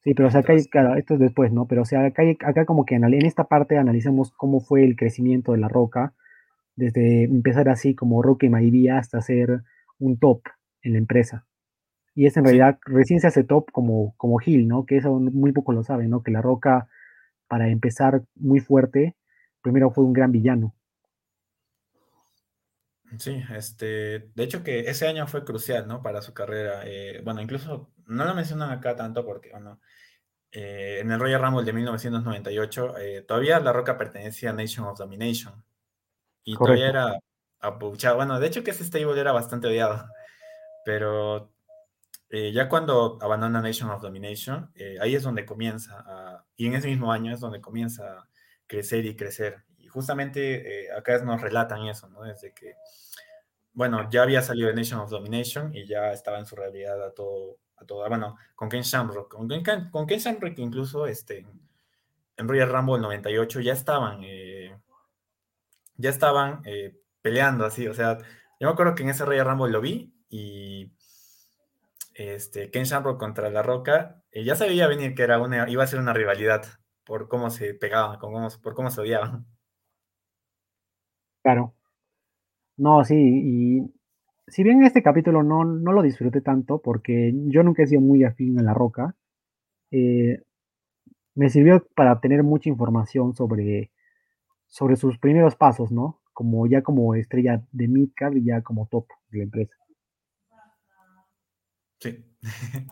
Sí, pero o sea, acá hay, claro, esto es después, ¿no? Pero o sea, acá, acá como que en esta parte analizamos cómo fue el crecimiento de la roca, desde empezar así como Rocky Maivia hasta ser un top en la empresa. Y es en realidad, recién se hace top como, como Hill, ¿no? Que eso muy poco lo saben, ¿no? Que La Roca, para empezar muy fuerte, primero fue un gran villano. Sí, este, de hecho que ese año fue crucial, ¿no? Para su carrera. Eh, bueno, incluso no lo mencionan acá tanto porque, bueno, eh, en el Royal Rumble de 1998, eh, todavía La Roca pertenecía a Nation of Domination. Y todavía era apuchado. Bueno, de hecho que ese stable era bastante odiado. Pero eh, ya cuando abandona Nation of Domination, eh, ahí es donde comienza, y en ese mismo año es donde comienza a crecer y crecer. Y justamente eh, acá nos relatan eso, ¿no? Desde que, bueno, ya había salido de Nation of Domination y ya estaba en su realidad a todo, a todo bueno, con Ken Shamrock. Con Ken, con Ken Shamrock incluso este, en Royal Rumble 98 ya estaban, ya estaban peleando así, o sea, yo me acuerdo que en ese Royal Rumble lo vi y este, Ken Shamrock contra La Roca, eh, ya sabía venir que era una, iba a ser una rivalidad por cómo se pegaban, por cómo se odiaban. Claro. No, sí, y si bien este capítulo no, no lo disfruté tanto, porque yo nunca he sido muy afín a La Roca, eh, me sirvió para obtener mucha información sobre, sobre sus primeros pasos, ¿no? Como ya como estrella de Midcard y ya como top de la empresa. Sí.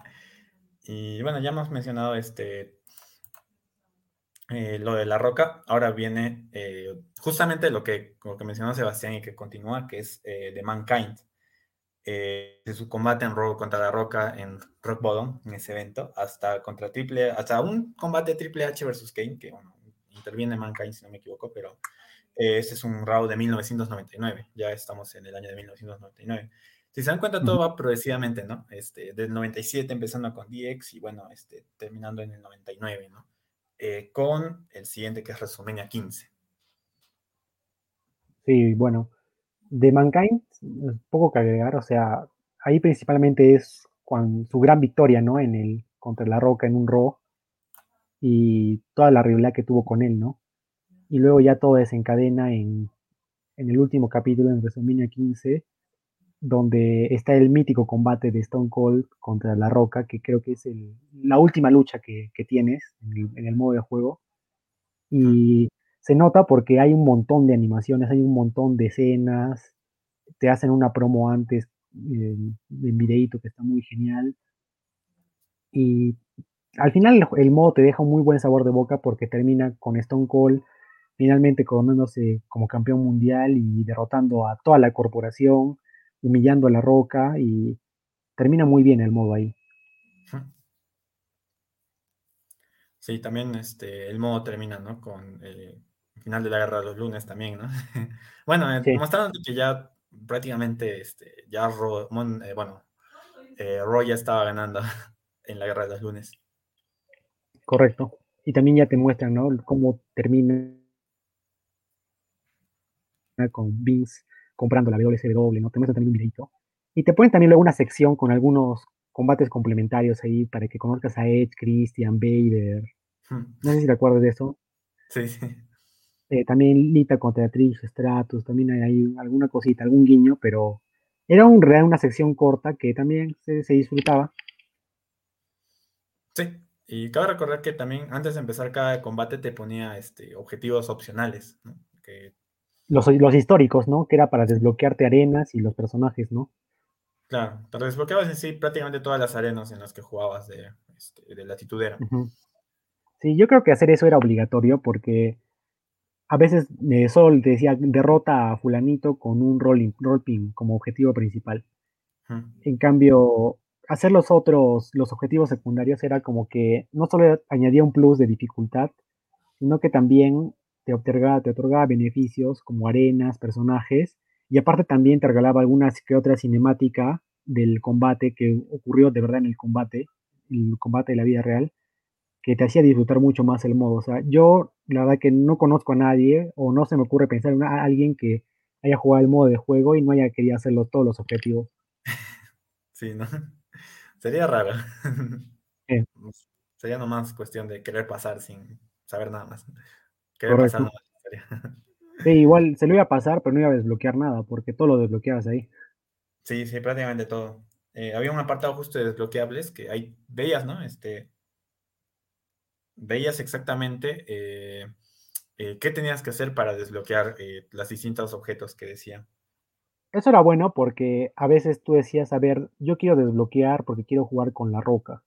y bueno, ya hemos mencionado este eh, lo de la roca. Ahora viene eh, justamente lo que, lo que mencionó Sebastián y que continúa, que es eh, de Mankind. de su combate en Raw contra la roca en Rock Bottom, en ese evento, hasta contra Triple, hasta un combate Triple H versus Kane, que bueno, interviene Mankind si no me equivoco, pero ese es un Raw de 1999, ya estamos en el año de 1999. Si se dan cuenta, todo va progresivamente, ¿no? Este, del 97 empezando con DX y bueno, este, terminando en el 99, ¿no? Eh, con el siguiente que es WrestleMania 15. Sí, bueno, de Mankind, poco que agregar, o sea, ahí principalmente es cuando, su gran victoria, ¿no? En el, contra La Roca en un Raw y toda la rivalidad que tuvo con él, ¿no? Y luego ya todo desencadena en, en el último capítulo, en WrestleMania 15, donde está el mítico combate de Stone Cold contra La Roca, que creo que es la última lucha que, tienes en el, modo de juego. Y se nota porque hay un montón de animaciones, hay un montón de escenas, te hacen una promo antes eh, en videito que está muy genial. Y al final el, modo te deja un muy buen sabor de boca porque termina con Stone Cold finalmente coronándose como campeón mundial y derrotando a toda la corporación humillando a la roca y termina muy bien el modo ahí. Sí, también este, el modo termina, ¿no? Con eh, el final de la guerra de los lunes también, ¿no? bueno, eh, mostrando que ya prácticamente, este, ya, eh, bueno, Roy ya estaba ganando en la guerra de los lunes. Correcto. Y también ya te muestran, ¿no? Cómo termina con Vince comprando la WSW, ¿no? Te muestra también un videito. Y te ponen también luego una sección con algunos combates complementarios ahí para que conozcas a Edge, Christian, Vader. No sé si te acuerdas de eso. Sí, sí. Eh, también Lita contra Trish, Stratus, también hay, hay, alguna cosita, algún guiño, pero era un, real una sección corta que también se, se disfrutaba. Sí, y cabe recordar que también antes de empezar cada combate te ponía este, objetivos opcionales, ¿no? Que... Los, los, históricos, ¿no? Que era para desbloquearte arenas y los personajes, ¿no? Claro, te desbloqueabas en sí prácticamente todas las arenas en las que jugabas de, este, de la titudera. Uh -huh. Sí, yo creo que hacer eso era obligatorio porque a veces eh, Sol te decía derrota a fulanito con un rolling, roll pin como objetivo principal. Uh -huh. En cambio, hacer los otros, los objetivos secundarios era como que no solo añadía un plus de dificultad, sino que también te otorgaba, te otorgaba beneficios como arenas, personajes, y aparte también te regalaba alguna que otra cinemática del combate que ocurrió de verdad en el combate, el combate de la vida real, que te hacía disfrutar mucho más el modo. O sea, yo la verdad que no conozco a nadie o no se me ocurre pensar en alguien que haya jugado el modo de juego y no haya querido hacerlo todos los objetivos. Sí, ¿no? Sería raro. Sí. Sería nomás cuestión de querer pasar sin saber nada más. Querer Correcto. pasar nomás. Sí, igual se lo iba a pasar, pero no iba a desbloquear nada, porque todo lo desbloqueabas ahí. Sí, sí, prácticamente todo. Eh, había un apartado justo de desbloqueables que ahí veías, ¿no? Este, veías exactamente eh, eh, qué tenías que hacer para desbloquear los distintos objetos que decían. Eso era bueno porque a veces tú decías, a ver, yo quiero desbloquear porque quiero jugar con la roca.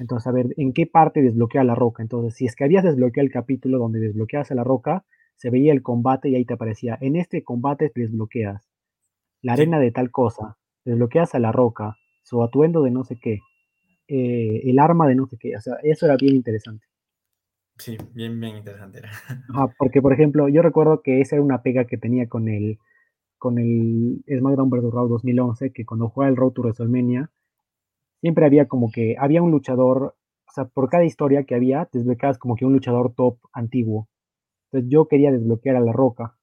Entonces, a ver, ¿en qué parte desbloquea la roca? Entonces, si es que habías desbloqueado el capítulo donde desbloqueabas a la roca, se veía el combate y ahí te aparecía, en este combate desbloqueas la arena de tal cosa, desbloqueas a la roca, su atuendo de no sé qué, eh, el arma de no sé qué, o sea, eso era bien interesante. Sí, bien, bien interesante era. Ah, porque, por ejemplo, yo recuerdo que esa era una pega que tenía con el, con el SmackDown vs. Raw 2011, que cuando jugaba el Road to WrestleMania, siempre había como que, había un luchador, o sea, por cada historia que había, desbloqueabas como que un luchador top antiguo. Entonces yo quería desbloquear a La Roca,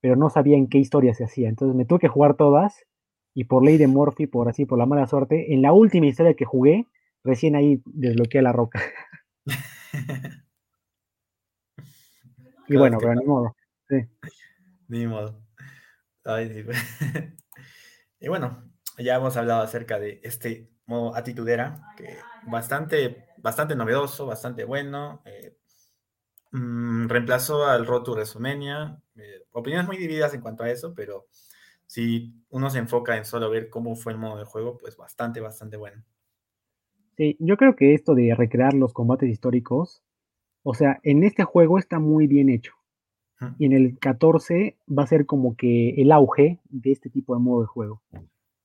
pero no sabía en qué historia se hacía. Entonces me tuve que jugar todas, y por ley de Morphy, por así, por la mala suerte, en la última historia que jugué, recién ahí desbloqueé a La Roca. y bueno, pero ni modo. Sí. Ni modo. Y bueno, ya hemos hablado acerca de este modo atitudera, que bastante, bastante novedoso, bastante bueno. Eh, mmm, reemplazó al Roto WrestleMania. Eh, opiniones muy divididas en cuanto a eso, pero si uno se enfoca en solo ver cómo fue el modo de juego, pues bastante, bastante bueno. Sí, yo creo que esto de recrear los combates históricos, o sea, en este juego está muy bien hecho. Y en el 14 va a ser como que el auge de este tipo de modo de juego.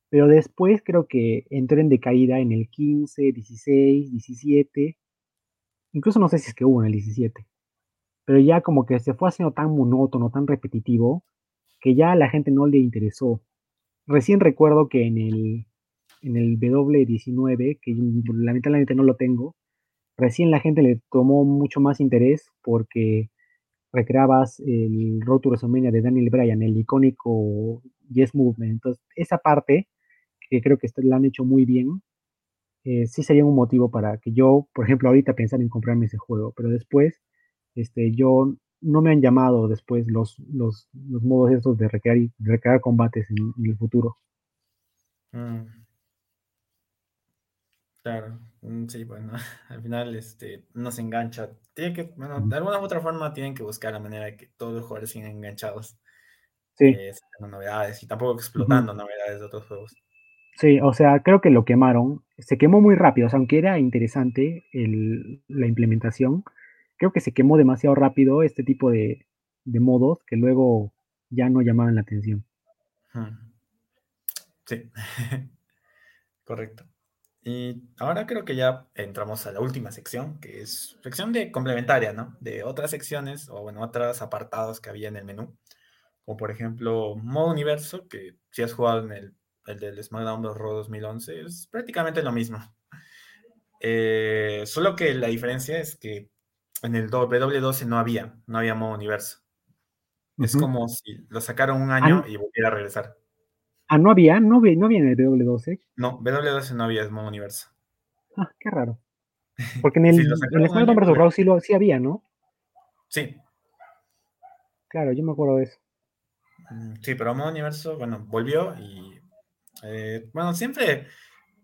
Pero después creo que entró en decaída en el 15, 16, 17. Incluso no sé si es que hubo en el 17. Pero ya como que se fue haciendo tan monótono, tan repetitivo, que ya a la gente no le interesó. Recién recuerdo que en el, en el W19, que lamentablemente no lo tengo, recién la gente le tomó mucho más interés porque recreabas el Road to de Daniel Bryan, el icónico Yes Movement. Entonces, esa parte, que creo que la han hecho muy bien, eh, sí sería un motivo para que yo, por ejemplo, ahorita pensar en comprarme ese juego, pero después, este, yo no me han llamado después los, los, los modos estos de recrear, recrear combates en, en, el futuro. Mm. Claro, sí, bueno, al final este, no se engancha. Tiene que, bueno, de alguna u otra forma tienen que buscar la manera de que todos los jugadores sigan enganchados. Sí. Eh, novedades y tampoco explotando uh -huh. novedades de otros juegos. Sí, o sea, creo que lo quemaron. Se quemó muy rápido, o sea, aunque era interesante el, la implementación, creo que se quemó demasiado rápido este tipo de, de modos que luego ya no llamaban la atención. Sí, correcto. Y ahora creo que ya entramos a la última sección, que es sección de complementaria, ¿no? De otras secciones o, bueno, otros apartados que había en el menú. Como por ejemplo, modo universo, que si has jugado en el, el del SmackDown Raw 2011, es prácticamente lo mismo. Eh, solo que la diferencia es que en el W12 no había, no había modo universo. Uh -huh. Es como si lo sacaron un año y volviera a regresar. Ah, no había, no, había, no había en el W12. No, W12 no había, es modo universo. Ah, qué raro. Porque en el, en el SmackDown vs. Raw sí, lo, sí había, ¿no? Sí. Claro, yo me acuerdo de eso. Mm, sí, pero modo universo, bueno, volvió y. Eh, bueno, siempre.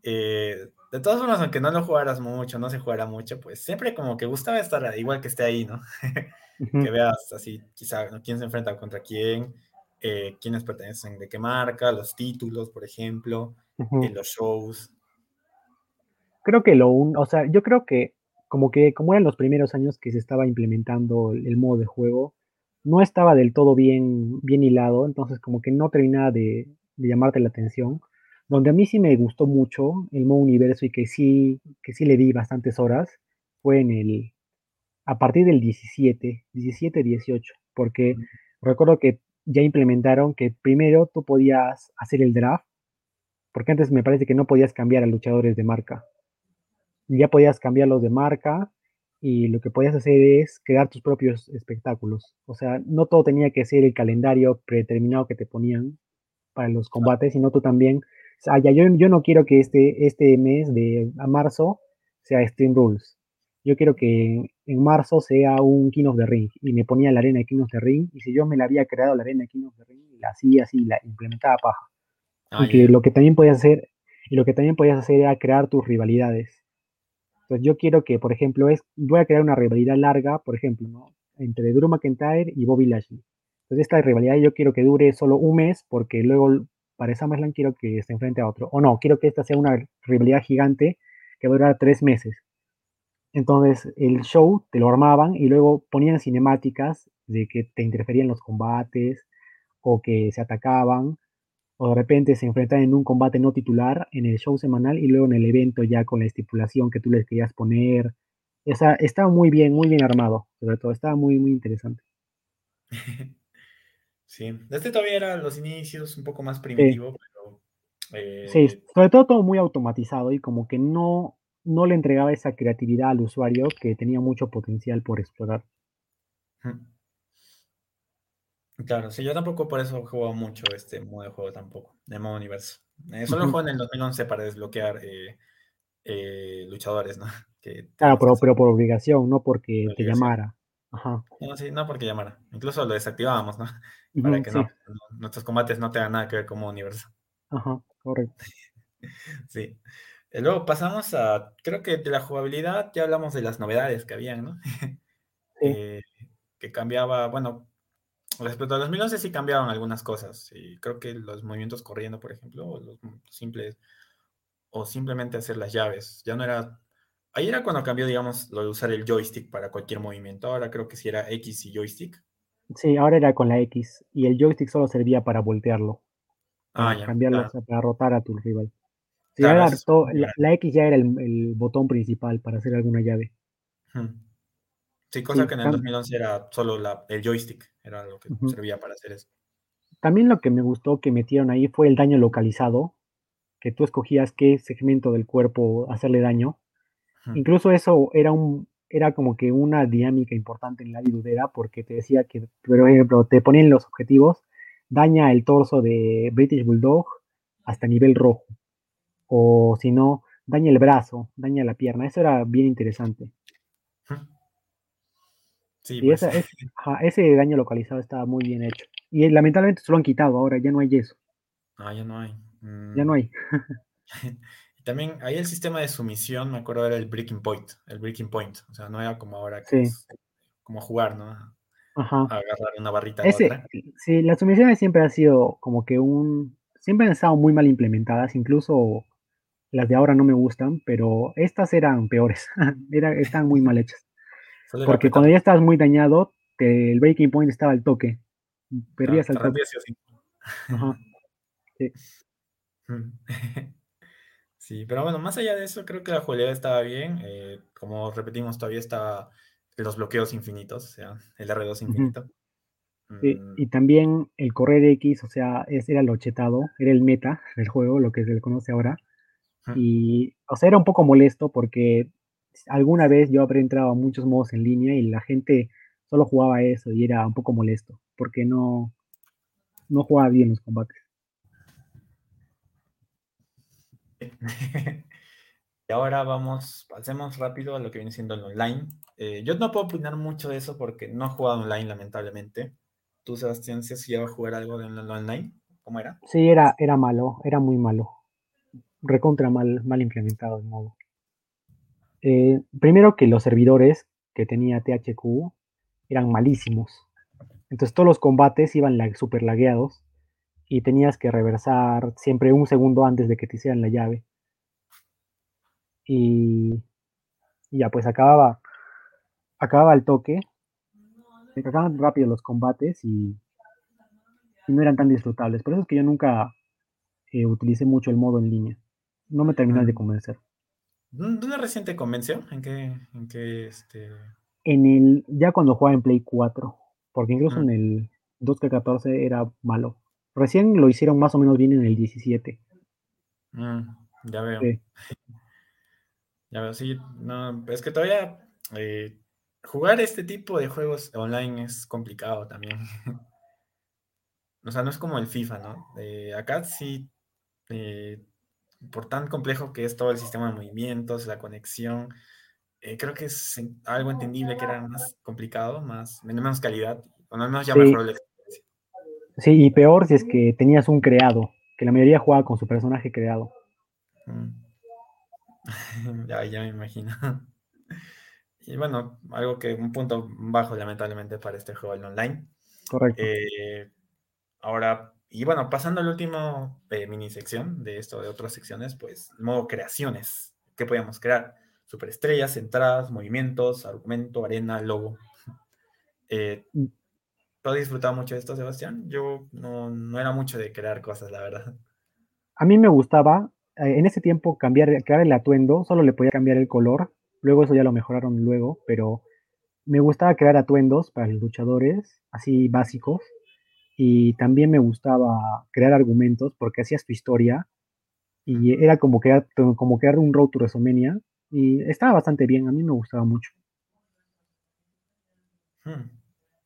Eh, de todas formas, aunque no lo jugaras mucho, no se jugara mucho, pues siempre como que gustaba estar igual que esté ahí, ¿no? Que veas así, quizá, quién se enfrenta contra quién, eh, quiénes pertenecen de qué marca, los títulos, por ejemplo, en los shows. Creo que lo un, o sea, yo creo que como que como eran los primeros años que se estaba implementando el, modo de juego, no estaba del todo bien, bien hilado, entonces como que no terminaba de, de llamarte la atención. Donde a mí sí me gustó mucho el modo universo y que sí, que sí le di bastantes horas, fue en el, a partir del 17, 17, 18, porque recuerdo que ya implementaron que primero tú podías hacer el draft, porque antes me parece que no podías cambiar a luchadores de marca. Ya podías cambiarlos de marca y lo que podías hacer es crear tus propios espectáculos. O sea, no todo tenía que ser el calendario predeterminado que te ponían para los combates, sino tú también, o sea, ya yo, yo no quiero que este, este mes de a marzo sea Stream Rules yo quiero que en marzo sea un King of the Ring y me ponía la arena de King of the Ring y si yo me la había creado la arena de King of the Ring la hacía así, la implementaba paja. Ah, y que lo que también podías hacer y lo que también podías hacer era crear tus rivalidades. Entonces yo quiero que, por ejemplo, es voy a crear una rivalidad larga, por ejemplo, ¿no? entre Drew McIntyre y Bobby Lashley. Entonces esta rivalidad yo quiero que dure solo un mes porque luego para SummerSlam quiero que se enfrente a otro. O no, quiero que esta sea una rivalidad gigante que dura tres meses entonces el show te lo armaban y luego ponían cinemáticas de que te interferían los combates o que se atacaban o de repente se enfrentaban en un combate no titular en el show semanal y luego en el evento ya con la estipulación que tú les querías poner. Esa, estaba muy bien, muy bien armado, sobre todo, estaba muy, muy interesante. Sí, este todavía era los inicios un poco más primitivo, pero... Sí, eh, sobre todo todo muy automatizado y como que no, no le entregaba esa creatividad al usuario que tenía mucho potencial por explorar. Claro, sí, yo tampoco por eso juego mucho este modo de juego tampoco, de modo universo. Eh, solo juego en el 2011 para desbloquear eh, eh, luchadores, ¿no? claro, pero, por obligación, no porque te llamara. Ajá. No, sí, no porque llamara. Incluso lo desactivábamos, ¿no? Para que no, nuestros combates no tengan nada que ver como universo. Ajá, correcto. sí. Eh, luego pasamos a, creo que de la jugabilidad ya hablamos de las novedades que habían, ¿no? Eh, que cambiaba, bueno, respecto a 2011 sí cambiaban algunas cosas. Y creo que los movimientos corriendo, por ejemplo, los simples, o simplemente hacer las llaves. Ya no era. Ahí era cuando cambió, digamos, lo de usar el joystick para cualquier movimiento. Ahora creo que sí era X y joystick. Sí, ahora era con la X. Y el joystick solo servía para voltearlo. Para ah, cambiarlo, para rotar a tu rival la, X ya era el, botón principal para hacer alguna llave. Sí, cosa que en el 2011 era solo el joystick, era lo que servía para hacer eso. También lo que me gustó que metieron ahí fue el daño localizado, que tú escogías qué segmento del cuerpo hacerle daño. Incluso eso era un era como que una dinámica importante en la vidudera porque te decía que, por ejemplo, te ponían los objetivos, daña el torso de British Bulldog hasta nivel rojo o si no, daña el brazo, daña la pierna. Eso era bien interesante. Sí, pues. ese daño localizado estaba muy bien hecho. Y lamentablemente se lo han quitado ahora, ya no hay eso. Ah, ya no hay. Ya no mm. hay. también ahí el sistema de sumisión, me acuerdo, era el breaking point, el breaking point. O sea, no era como ahora que es como jugar, ¿no? Ajá. agarrar una barrita otra. Sí, las sumisiones siempre han sido como que un. Siempre han estado muy mal implementadas, incluso las de ahora no me gustan, pero estas eran peores. Era, están muy mal hechas. Porque cuando ya estabas muy dañado, el breaking point estaba al toque. Perdías al toque. Sí. pero bueno, más allá de eso, creo que la jugabilidad estaba bien. Eh, como repetimos, todavía está los bloqueos infinitos, o sea, el R2 infinito. Sí, mm. y también el correr X, o sea, ese era lo chetado, era el meta del juego, lo que se le conoce ahora. Y, o sea, era un poco molesto porque alguna vez yo habría entrado a muchos modos en línea y la gente solo jugaba eso y era un poco molesto porque no, no jugaba bien los combates. y ahora vamos, pasemos rápido a lo que viene siendo el online. Eh, yo no puedo opinar mucho de eso porque no he jugado online, lamentablemente. ¿Tú, Sebastián, si has llegado a jugar algo de online? ¿Cómo era? Sí, era, era malo, era muy malo. Recontra mal, mal implementado el modo. Eh, primero que los servidores que tenía THQ eran malísimos. Entonces todos los combates iban super lagueados y tenías que reversar siempre un segundo antes de que te hicieran la llave. Y, ya pues acababa, acababa el toque, se acababan rápido los combates y, no eran tan disfrutables. Por eso es que yo nunca eh, utilicé mucho el modo en línea. No me terminó de convencer. ¿Dónde recién te convenció? ¿En qué, en qué este... En el, ya cuando jugaba en Play 4, porque incluso en el 2K14 era malo. Recién lo hicieron más o menos bien en el 17. Mm, ya veo. Ya veo, sí. No, es que todavía eh, jugar este tipo de juegos online es complicado también. o sea, no es como el FIFA, ¿no? acá sí, eh, por tan complejo que es todo el sistema de movimientos, la conexión, eh, creo que es algo entendible que era más complicado, más, menos calidad, o no menos ya mejoró la Sí, y peor si es que tenías un creado, que la mayoría jugaba con su personaje creado. Mm. ya, ya me imagino. Y bueno, algo que un punto bajo lamentablemente para este juego el online. Correcto. Eh, ahora, y bueno, pasando al último eh, mini sección de esto, de otras secciones, pues modo creaciones. ¿Qué podíamos crear? Superestrellas, entradas, movimientos, argumento, arena, logo. Eh, mm. ¿Tú has disfrutado mucho de esto, Sebastián? Yo no, era mucho de crear cosas, la verdad. A mí me gustaba, eh, en ese tiempo, cambiar, crear el atuendo, solo le podía cambiar el color, luego eso ya lo mejoraron luego, pero me gustaba crear atuendos para los luchadores, así básicos, y también me gustaba crear argumentos porque hacías tu historia y era como crear, como crear un road to WrestleMania y estaba bastante bien, a mí me gustaba mucho. Hmm.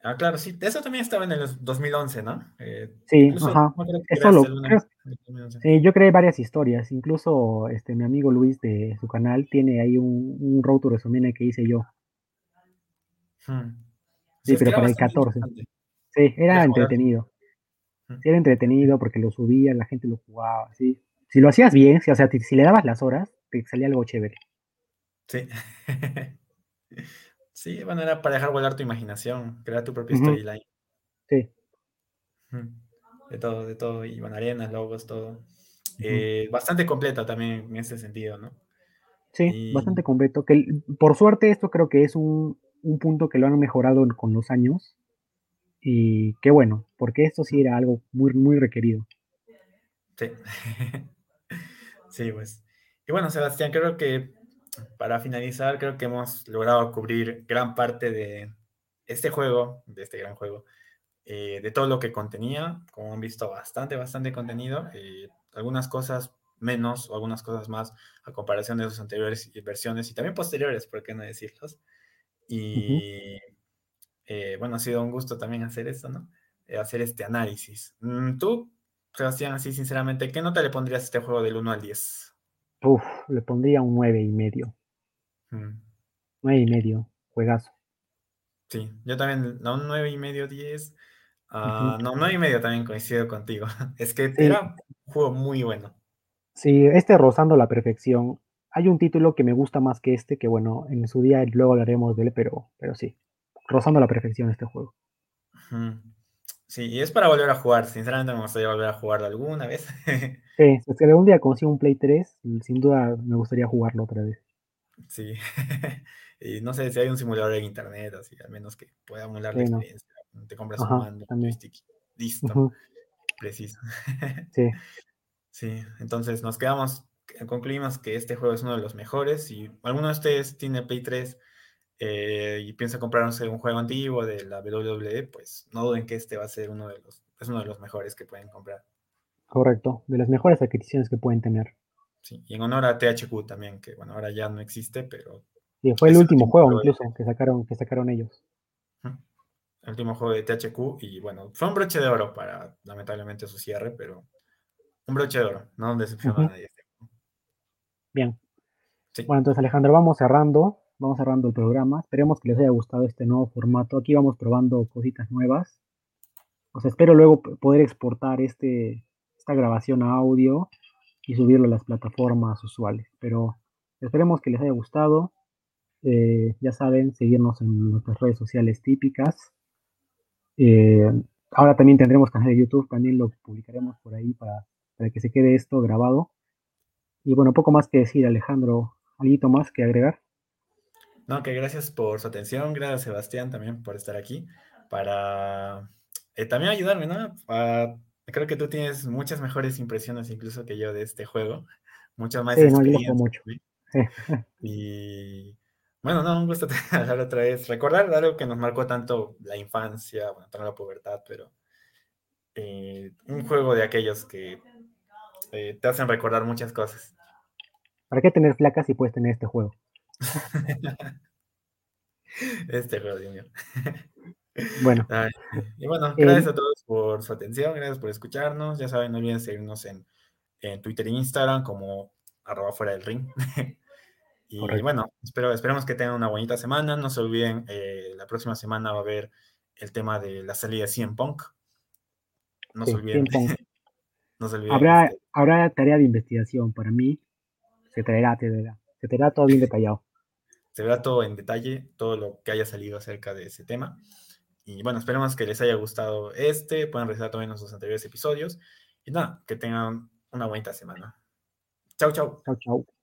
Ah, claro, sí. Eso también estaba en el 2011, ¿no? Eh, sí, ajá. Eso lo, sí, yo creé varias historias. Incluso este, mi amigo Luis de su canal tiene ahí un, un road to WrestleMania que hice yo. Hmm. Sí, pero para el 14. Sí, era entretenido. Sí, era entretenido porque lo subía, la gente lo jugaba, sí. Si lo hacías bien, o sea, si le dabas las horas, te salía algo chévere. Sí. Sí, bueno, era para dejar volar tu imaginación, crear tu propia storyline. Sí. De todo, de todo. Y bueno, arenas, logos, todo. Eh, bastante completo también en ese sentido, ¿no? Sí, bastante completo. Que por suerte esto creo que es un, punto que lo han mejorado con los años. Y qué bueno, porque esto sí era algo muy, muy requerido. Sí. sí, pues. Y bueno, Sebastián, creo que para finalizar, creo que hemos logrado cubrir gran parte de este juego, de este gran juego, eh, de todo lo que contenía. Como han visto, bastante, bastante contenido. Eh, algunas cosas menos o algunas cosas más a comparación de sus anteriores versiones y también posteriores, por qué no decirlos. Y eh, bueno, ha sido un gusto también hacer esto, ¿no? hacer este análisis. Mm, tú, Sebastián, así sinceramente, ¿qué nota le pondrías a este juego del 1 al 10? Uf, le pondría un nueve y medio. Mm. Nueve y medio, juegazo. Sí, yo también, no, un nueve y medio, diez. Ah, no, nueve y medio también coincido contigo. Es que era un juego muy bueno. Sí, este rozando la perfección. Hay un título que me gusta más que este, que bueno, en su día luego hablaremos de él, pero, pero sí, rozando la perfección este juego. Sí, y es para volver a jugar. Sinceramente me gustaría volver a jugar alguna vez. sí, si algún día consigo un Play 3, sin duda me gustaría jugarlo otra vez. Sí. y no sé si hay un simulador en internet, así, al menos que pueda emular la experiencia. Te compras un mando, un joystick. Listo. Preciso. sí. Sí, entonces nos quedamos, concluimos que este juego es uno de los mejores. Si alguno de ustedes tiene Play 3, eh, y piensa comprarse un juego antiguo de la WWE, pues no duden que este va a ser uno de los, es uno de los mejores que pueden comprar. Correcto, de las mejores adquisiciones que pueden tener. Sí, y en honor a THQ también, que bueno, ahora ya no existe, pero... Sí, fue el último juego incluso que sacaron, que sacaron ellos. El último juego de THQ y bueno, fue un broche de oro para lamentablemente su cierre, pero un broche de oro, no decepcionó a nadie. Bien. Bueno, entonces Alejandro, vamos cerrando, vamos cerrando el programa. Esperemos que les haya gustado este nuevo formato. Aquí vamos probando cositas nuevas. O sea, espero luego poder exportar este, esta grabación a audio y subirlo a las plataformas usuales. Pero esperemos que les haya gustado. Eh, ya saben, seguirnos en nuestras redes sociales típicas. Eh, ahora también tendremos canal de YouTube, también lo publicaremos por ahí para, para que se quede esto grabado. Y bueno, poco más que decir, Alejandro. ¿Algo más que agregar? No, que gracias por su atención, gracias Sebastián también por estar aquí, para eh, también ayudarme, ¿no? creo que tú tienes muchas mejores impresiones incluso que yo de este juego, muchas más sí, experiencia. No, mucho. y bueno, no, un gusto hablar otra vez, recordar algo que nos marcó tanto la infancia, bueno, toda la pubertad, pero eh, un juego de aquellos que eh, te hacen recordar muchas cosas. ¿Para qué tener placas si puedes tener este juego? este Dios mío. Bueno. y bueno, gracias a todos por su atención, gracias por escucharnos. Ya saben, no olviden seguirnos en, Twitter e Instagram como arroba fuera del ring. y bueno, espero, esperemos que tengan una bonita semana. No se olviden, eh, la próxima semana va a haber el tema de la salida de CM Punk. No se olviden. no se olviden. Habrá, este habrá tarea de investigación para mí se traerá, se traerá todo bien detallado. Se verá todo en detalle, todo lo que haya salido acerca de ese tema. Y bueno, esperemos que les haya gustado este, puedan revisar también nuestros anteriores episodios. Y nada, que tengan una bonita semana. Chau, chau. Chau, chau.